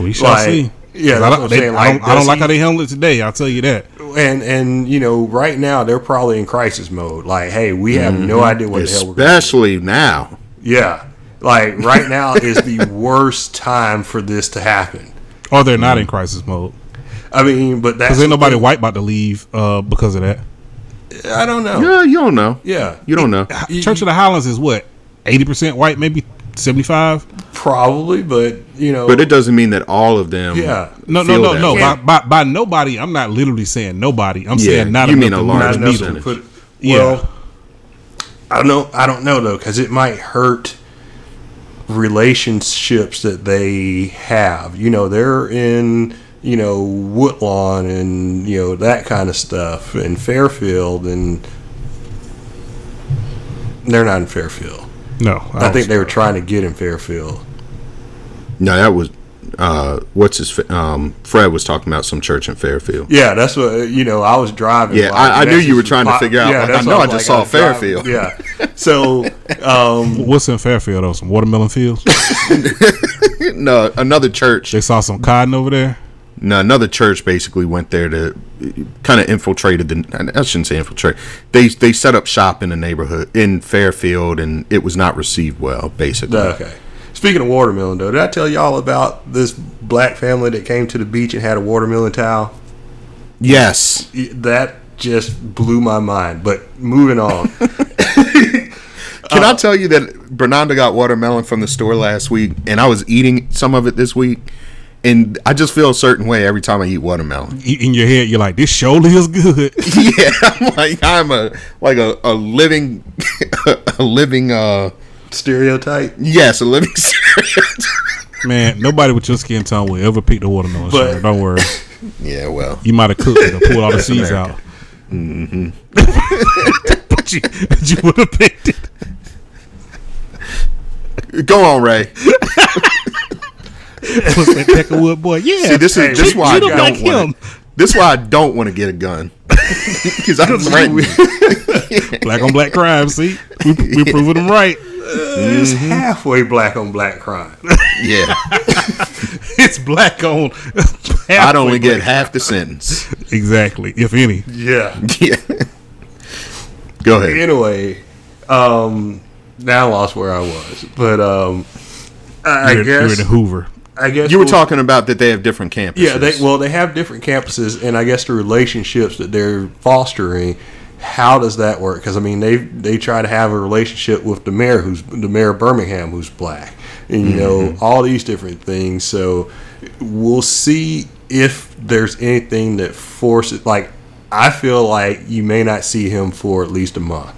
We shall Like, see. Yeah, 'Cause that's I what don't, they- saying, I don't, like, I don't does like he- how they handle it today. I'll tell you that. And and you know, right now they're probably in crisis mode. Like, hey, we have no idea what the hell we're especially now Yeah, like right now is the worst time for this to happen. Or they're not in crisis mode. I mean, but that's Because ain't nobody white about to leave uh, because of that. I don't know. Yeah, you don't know. Yeah, You don't know. Church of the Highlands is what eighty percent white, maybe seventy five. Probably, but you know, But it doesn't mean that all of them. Yeah. No, no, feel no, that no. way. By, by by nobody, I'm not literally saying nobody. I'm Yeah, saying not you enough mean a large move not the to needle. percentage. put. Yeah. Well, I don't know. I don't know though, because it might hurt relationships that they have. You know, they're in you know Woodlawn and you know that kind of stuff, and Fairfield, and they're not in Fairfield. No, I think they were trying to get in Fairfield. No, that was. Uh, what's his? Um, Fred was talking about some church in Fairfield. Yeah, that's what you know. I was driving. Yeah, like, I- I knew you were just trying to figure out, like, I know what I just was saw was driving- Fairfield. Yeah, so um, What's in Fairfield though? Some watermelon fields. No, another church. they saw some cotton over there. No, another church basically went there to kind of infiltrated the. I shouldn't say infiltrate. They they set up shop in the neighborhood in Fairfield, and it was not received well. Basically, okay. Speaking of watermelon, though, did I tell y'all about this black family that came to the beach and had a watermelon towel? yes. That just blew my mind. But moving on. Uh, Can I tell you that Bernanda got watermelon from the store last week, and I was eating some of it this week, and I just feel a certain way every time I eat watermelon. In your head, you're like, "This surely is good." yeah, I'm like I'm a like a, a living a living uh Stereotype. yes a living stereotype. Man, nobody with your skin tone will ever pick the watermelon. But- sugar. Don't worry. yeah well You might have cooked it or pulled all the seeds America. out. Mm-hmm. but you, you would have picked it. go on Ray Was that Peckerwood boy? Yeah. See, this is Hey, this is why I don't don't like want him. this why I don't want to get a gun because I'm threatened. black on black crime. See, we, we proving them right. It's halfway black on black crime. yeah It's black on. I'd only get half the sentence exactly, if any. yeah. yeah go ahead Anyway, um, now I lost where I was, but um, I, I You're, you're guess in Hoover. I guess you were we'll- talking about that they have different campuses Yeah, they well they have different campuses, and I guess the relationships that they're fostering. How does that work? Because I mean, they they try to have a relationship with the mayor, who's the mayor of Birmingham, who's black, and you know all these different things. So we'll see if there's anything that forces. Like I feel like you may not see him for at least a month.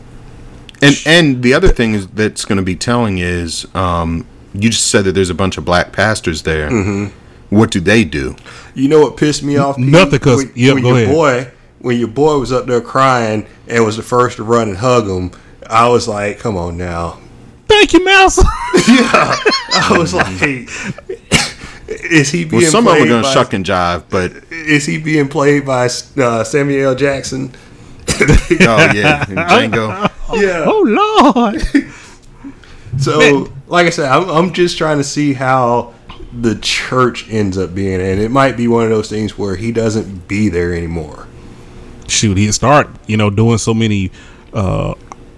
And and the other thing is that's going to be telling is, um, you just said that there's a bunch of black pastors there. Mm-hmm. What do they do? You know what pissed me off? Pete? nothing, 'cause- when, yep, when your ahead. boy, when your boy was up there crying and was the first to run and hug him, I was like, "Come on now." Thank you, Mouse. Yeah, I was like, "Is he being Well, some of them are going to shuck and jive, but Is he being played by uh, Samuel L. Jackson? oh yeah, and Django. Yeah. oh Lord. So, like I said, I'm, I'm just trying to see how the church ends up being, and it might be one of those things where he doesn't be there anymore. Shoot, he'd start, you know, doing so many uh,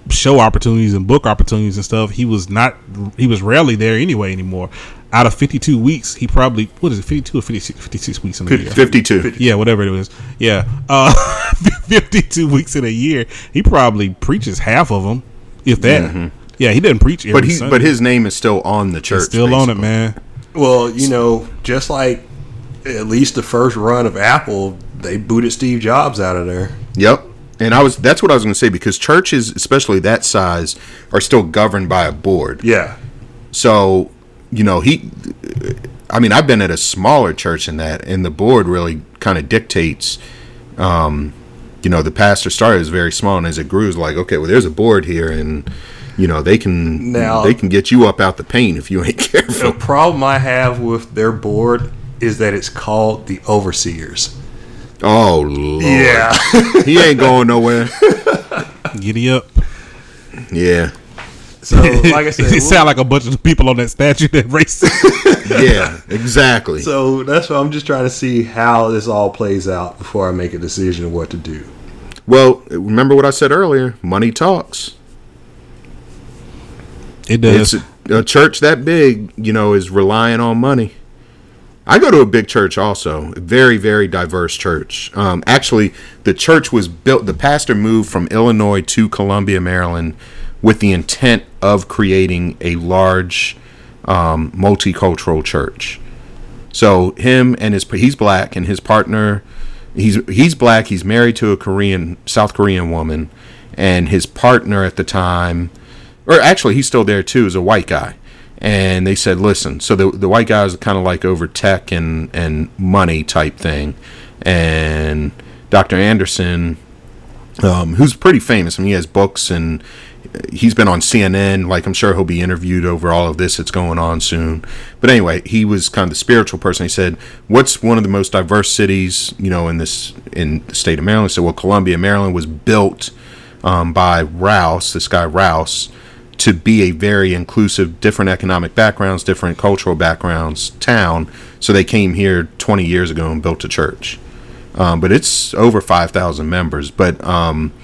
show opportunities and book opportunities and stuff. He was not. He was rarely there anyway anymore. Out of 52 weeks, he probably what is it, 52 or 56, 56 weeks in a year? Fifty-two. Yeah, whatever it was. Yeah, uh, 52 weeks in a year. He probably preaches half of them, if that. Yeah, he didn't preach every But he, Sunday. but his name is still on the church. He's still on it, man. Well, you know, just like at least the first run of Apple, they booted Steve Jobs out of there. Yep. And I was that's what I was going to say because churches, especially that size, are still governed by a board. Yeah. So, you know, he I mean, I've been at a smaller church in that and the board really kind of dictates um you know, the pastor started as very small and as it grew is like, okay, well there's a board here and you know, they can Now- they can get you up out the paint if you ain't careful. The problem I have with their board is that it's called the overseers. Oh lord. Yeah. He ain't going nowhere. Giddy up. Yeah. so, like I said, it sound like a bunch of people on that statue that racist. Yeah, exactly. so that's why I'm just trying to see how this all plays out before I make a decision of what to do. Well, remember what I said earlier. Money talks. It does. It's a, a church that big, you know, is relying on money. I go to a big church also, a very very diverse church. Um, actually, the church was built. The pastor moved from Illinois to Columbia, Maryland, with the intent of creating a large um, multicultural church. So him and his he's black and his partner he's he's black. He's married to a Korean South Korean woman, and his partner at the time, or actually he's still there too, is a white guy. And they said, listen. So the the white guy is kind of like over tech and and money type thing, and Dr. Anderson, um, who's pretty famous. I mean, he has books and he's been on CNN. Like I'm sure he'll be interviewed over all of this that's going on soon. But anyway, he was kind of the spiritual person. He said, "What's one of the most diverse cities, you know, in this in the state of Maryland?" So, well, Columbia, Maryland was built um, by Rouse, this guy Rouse, to be a very inclusive, different economic backgrounds, different cultural backgrounds town. So they came here 20 years ago and built a church. Um, but it's over 5,000 members. But um,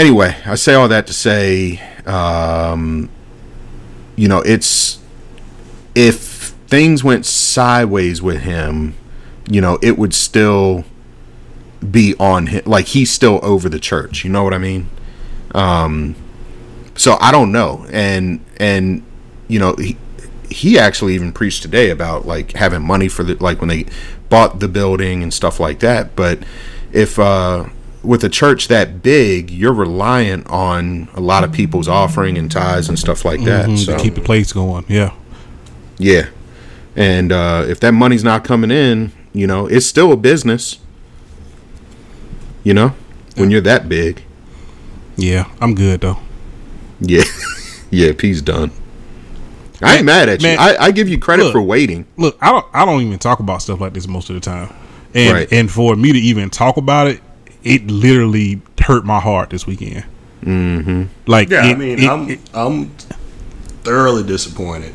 anyway, I say all that to say, um, you know, it's if things went sideways with him, you know, it would still be on him. Like he's still over the church. You know what I mean? Um, so I don't know, and and you know he he actually even preached today about like having money for the like when they bought the building and stuff like that. But if uh, with a church that big, you're reliant on a lot of people's offering and ties and stuff like that. Mhm, so to keep the place going. Yeah. yeah, and uh, if that money's not coming in, you know, it's still a business. You know, when you're that big. Yeah. I'm good though. Yeah, yeah, P's done. I ain't mad at you. man, I, I give you credit look. for waiting. Look, I don't I don't even talk about stuff like this most of the time. And Right. and for me to even talk about it, it literally hurt my heart this weekend. Mm-hmm. Like Yeah, I mean, it- I'm it- I'm thoroughly disappointed.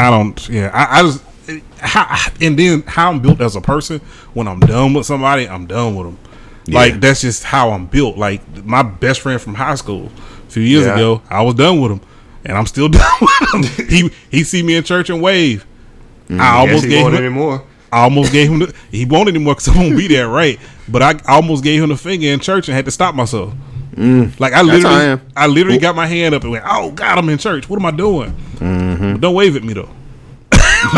I don't. Yeah, I, I just. How, and then how I'm built as a person. When I'm done with somebody, I'm done with them. Yeah. Like that's just how I'm built. Like my best friend from high school, a few years Yeah. ago, I was done with him, and I'm still done with him. he he see me in church and wave. Mm, I almost gave him. anymore. I almost gave him. The, he won't anymore because I won't be there, right? But I almost gave him the finger in church and had to stop myself. Mm. Like I I literally, am. I, literally got my hand up and went, "Oh God, I'm in church. What am I doing?" Mm-hmm. But don't wave at me though.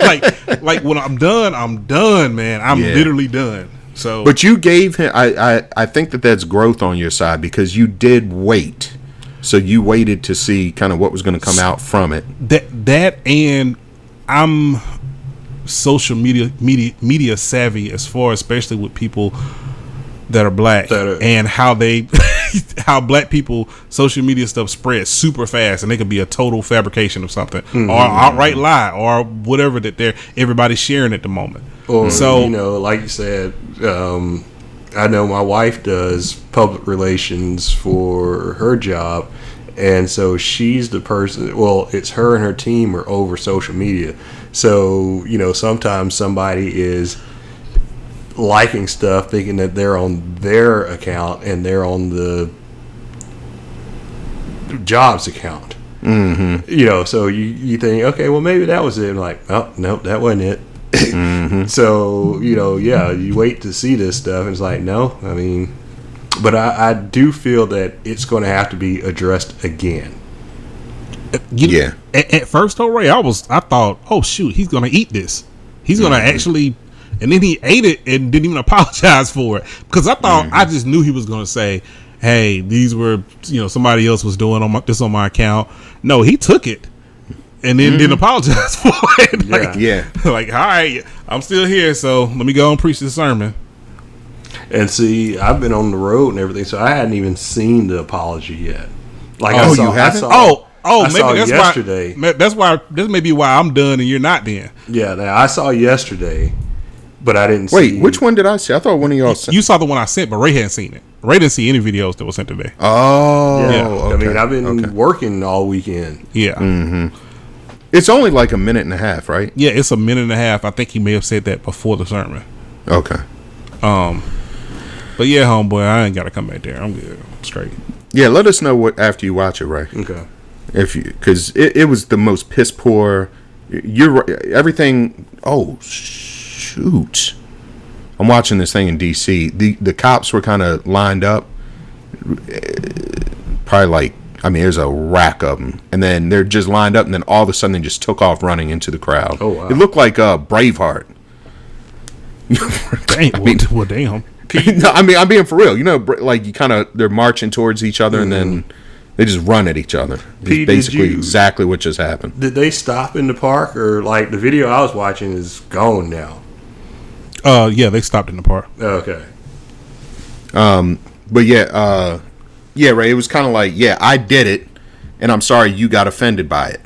like, like when I'm done, I'm done, man. I'm Yeah. literally done. So, But you gave him. I, I I think that that's growth on your side because you did wait. So you waited to see kind of what was going to come out from it. that that and I'm social media media media savvy as far especially with people that are black That are- and how they how black people social media stuff spreads super fast and they could be a total fabrication of something Mm-hmm. or outright lie or whatever that they're everybody's sharing at the moment. Or So- you know, like you said, um, I know my wife does public relations for her job, and so she's the person. Well, it's her and her team are over social media. So you know, sometimes somebody is liking stuff, thinking that they're on their account and they're on the jobs account. Mm-hmm. You know, so you, you think, okay, well, maybe that was it. And like, oh, no, that wasn't it. So, you know, yeah, you wait to see this stuff, and it's like, no, I mean, but I, I do feel that it's going to have to be addressed again. You know, Yeah. At, at first, though, Ray, I was I thought, oh shoot, he's gonna eat this. He's gonna Mm-hmm. actually, and then he ate it and didn't even apologize for it because I thought Mm-hmm. I just knew he was gonna say, hey, these were you know somebody else was doing on my, this on my account. No, he took it and then didn't apologize for it. like, Mm-hmm. Yeah. like all right, I'm still here, so let me go and preach the sermon. And see, I've been on the road and everything, so I hadn't even seen the apology yet. Like, Oh, I saw, you haven't? Saw, Oh, oh, I maybe saw that's yesterday. why. ma- That's why. This may be why I'm done and you're not. Then Yeah, I saw yesterday, but I didn't Wait, see. which one did I see? I thought one of y'all sent. you saw the one I sent, but Ray hadn't seen it. Ray didn't see any videos that were sent today. oh, Yeah, okay. I mean, I've been okay. working all weekend. Yeah. Mm-hmm. It's only like a minute and a half, right? Yeah, it's a minute and a half. I think he may have said that before the sermon. Okay. Um, but yeah, homeboy, I ain't got to come back there. I'm good. I'm straight. Yeah, let us know what after you watch it, right? Okay. If you because it, it was the most piss poor. You're right, everything. Oh shoot! I'm watching this thing in D.C. The the cops were kind of lined up, probably like I mean, there's a rack of them, and then they're just lined up, and then all of a sudden they just took off running into the crowd. Oh, wow. It looked like uh, Braveheart. Damn, well, well, damn. no, I mean, I'm being for real. You know, like you kind of they're marching towards each other, and then they just run at each other. It's Mm-hmm. Pete, did basically you- exactly what just happened. Did they stop in the park or like the video I was watching is gone now? Uh, yeah, they stopped in the park. Okay. Um, But yeah, uh, yeah, Ray. It was kind of like, yeah, I did it, and I'm sorry you got offended by it.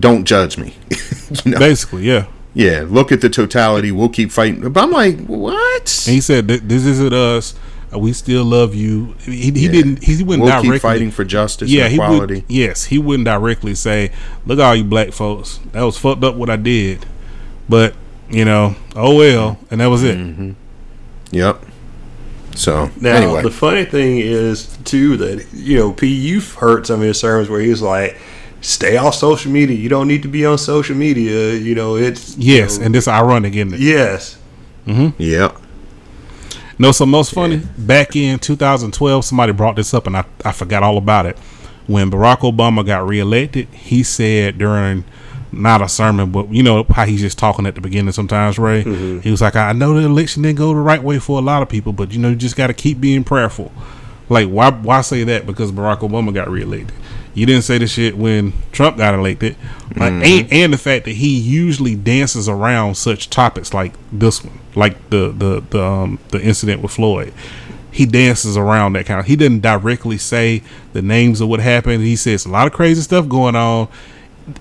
Don't judge me. you know? Basically, yeah. Yeah, look at the totality. We'll keep fighting. But I'm like, what? And he said, "This isn't us. We still love you." He, he Yeah. didn't. He wouldn't We'll directly. keep fighting for justice yeah, he equality. would. Yes, he wouldn't directly say, "Look, all you black folks, that was fucked up what I did," but you know, oh well, and that was it. Mm-hmm. Yep. So Now anyway, the funny thing is too that you know P you've heard some of his sermons where he's like, "Stay off social media. You don't need to be on social media. You know it's you Yes, know, and this ironic, isn't it? yes, mm-hmm. yeah. No, so most funny back in 2012, somebody brought this up, and I, I forgot all about it. When Barack Obama got reelected, he said during not a sermon, but you know how he's just talking at the beginning sometimes, Ray. He was like, "I know the election didn't go the right way for a lot of people, but you know you just got to keep being prayerful." Like, why why say that? Because Barack Obama got reelected. You didn't say the shit when Trump got elected, like, and, and the fact that he usually dances around such topics like this one, like the the the um, the incident with Floyd. He dances around that kind of. He didn't directly say the names of what happened. He says a lot of crazy stuff going on.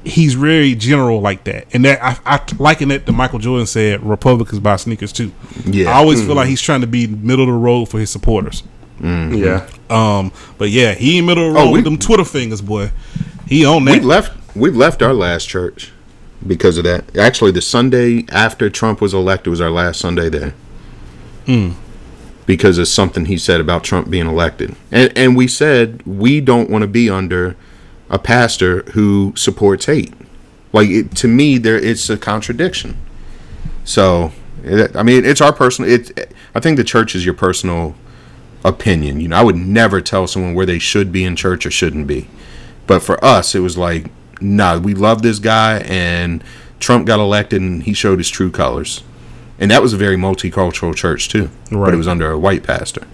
He's very general like that, and that I, I liken it to Michael Jordan said, "Republicans buy sneakers too." Yeah. I always feel hmm. like he's trying to be middle of the road for his supporters. Mm-hmm. yeah. Um, but yeah, he in middle of the road Oh, road we- with them Twitter fingers, boy. He on We that. left. We left our last church because of that. Actually, the Sunday after Trump was elected was our last Sunday there. Hmm. Because of something he said about Trump being elected, and and we said we don't want to be under a pastor who supports hate. Like it, to me, there it's a contradiction. So, it, I mean, it's our personal. It. I think the church is your personal opinion. You know, I would never tell someone where they should be in church or shouldn't be. But for us, it was like, nah, we love this guy, and Trump got elected, and he showed his true colors. And that was a very multicultural church too, right. but it was under a white pastor.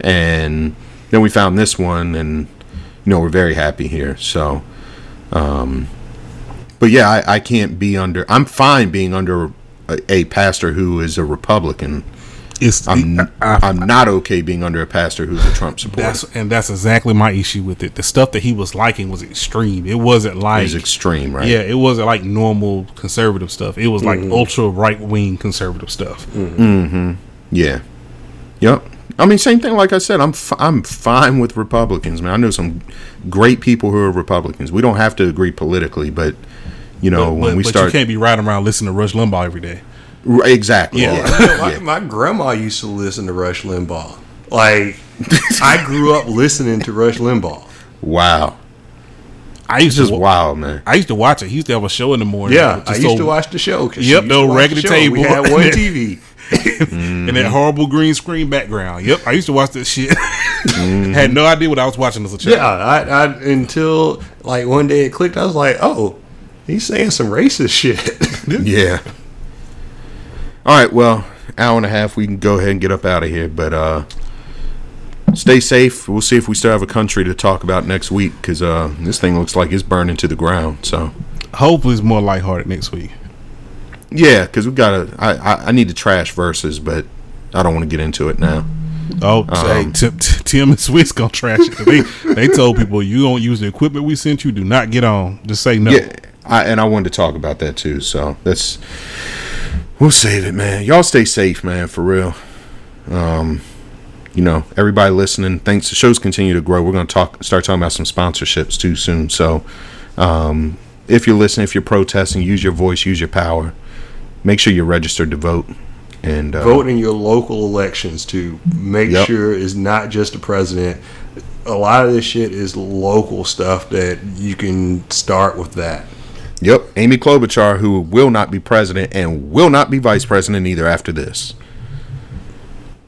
And then we found this one, and you know we're very happy here. So, um, but yeah, I, I can't be under. I'm fine being under a, a pastor who is a Republican. It's I'm I- I'm not okay being under a pastor who's a Trump supporter. that's and that's exactly my issue with it. The stuff that he was liking was extreme. It wasn't like It's extreme, right? yeah, it wasn't like normal conservative stuff. It was like Mm-hmm. ultra right wing conservative stuff. mm-hmm Yeah. Yep. I mean, same thing. Like I said, I'm f- I'm fine with Republicans, man. I know some great people who are Republicans. We don't have to agree politically, but you know, But, when but- we but start you can't be riding around listening to Rush Limbaugh every day. R- exactly, Yeah. yeah, You know, my, yeah. my grandma used to listen to Rush Limbaugh. Like I grew up listening to Rush Limbaugh. wow, I used this to is wild, man. I used to watch it. He used to have a show in the morning. Yeah, just I used so- to watch the show. 'cause she Yep, used the to old watch raggedy the show. table. We had one TV. and that horrible green screen background. Yep, I used to watch that shit. Had no idea what I was watching as a child. Yeah, I, I until like one day it clicked. I was like, oh, he's saying some racist shit. Yeah. All right, well, hour and a half. We can go ahead and get up out of here, but uh, stay safe. We'll see if we still have a country to talk about next week because uh, this thing looks like it's burning to the ground. So. Hopefully, it's more lighthearted next week. Yeah, because we gotta. I, I I need to trash Verzuz, but I don't want to get into it now. Oh, hey, Tim, Tim and Swizz gonna trash it. They they told people you don't use the equipment we sent you. Do not get on. Just say no. Yeah, I, and I wanted to talk about that too. So that's we'll save it, man. Y'all stay safe, man, for real. Um, you know, everybody listening. Thanks. The shows continue to grow. We're gonna talk, start talking about some sponsorships too soon. So, um, if you're listening, if you're protesting, use your voice, use your power. Make sure you're registered to vote. And uh, Vote in your local elections to make Yep. sure it's not just the president. a lot of this shit is local stuff that you can start with that. Yep, Amy Klobuchar, who will not be president and will not be vice president either after this.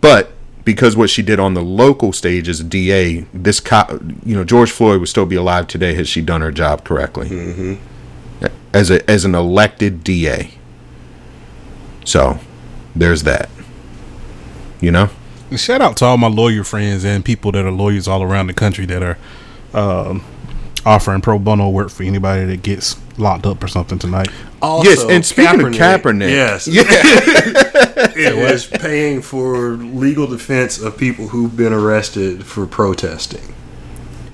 But because what she did on the local stage as a DA, this co- you know George Floyd would still be alive today had she done her job correctly mm-hmm. as a as an elected DA. So there's that. You know. Shout out to all my lawyer friends and people that are lawyers all around the country that are um, offering pro bono work for anybody that gets locked up or something tonight. Also, yes, and speaking of Kaepernick, yes, yeah, it was paying for legal defense of people who've been arrested for protesting.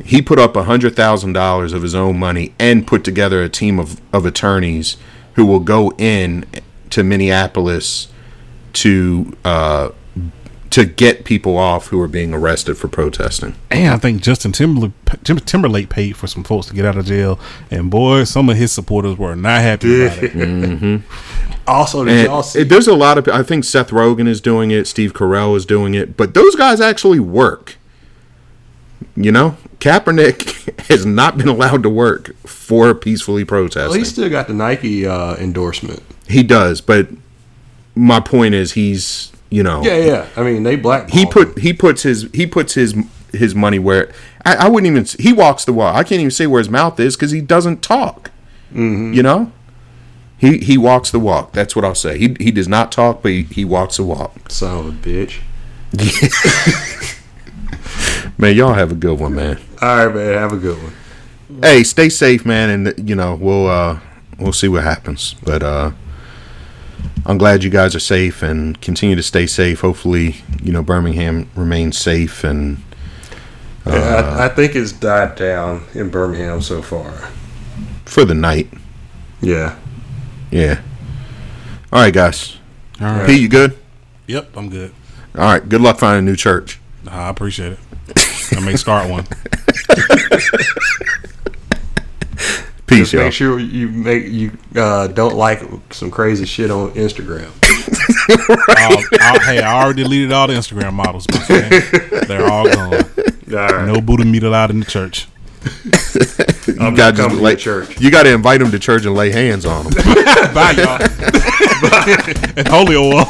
he put up a hundred thousand dollars of his own money and put together a team of, of attorneys who will go in to Minneapolis to uh, to get people off who are being arrested for protesting. And I think Justin Timberlake, Timberlake paid for some folks to get out of jail. And boy, some of his supporters were not happy about it. Also, did And y'all see? it- there's a lot of I think Seth Rogen is doing it, Steve Carell is doing it, but those guys actually work. You know, Kaepernick has not been allowed to work for peacefully protesting. well, he still got the Nike uh, endorsement. He does, but my point is he's you know Yeah, yeah. I mean, they black. he put he puts his he puts his his money where I, I wouldn't even he walks the walk. I can't even say where his mouth is because he doesn't talk. You know, he he walks the walk. That's what I'll say. He he does not talk, but he, he walks the walk. son of a bitch. Man, y'all have a good one, man. All right, man. Have a good one. Hey, stay safe, man, and you know we'll uh we'll see what happens. But uh I'm glad you guys are safe and continue to stay safe. Hopefully, you know Birmingham remains safe and Yeah, I, uh, I think it's died down in Birmingham so far. for the night. Yeah. Yeah. All right, guys. All right. Pete, you good? Yep, I'm good. All right. Good luck finding a new church. Nah, I appreciate it. I may start one. Peace, Just y'all. make sure you make you uh, don't like some crazy shit on Instagram. I'll, I'll, hey, I already deleted all the Instagram models. my. They're all gone. All right. No Buddha meat allowed in the church. You I'm got coming to lay, your church. You got to invite them to church and lay hands on them. Bye, y'all. and holy oil.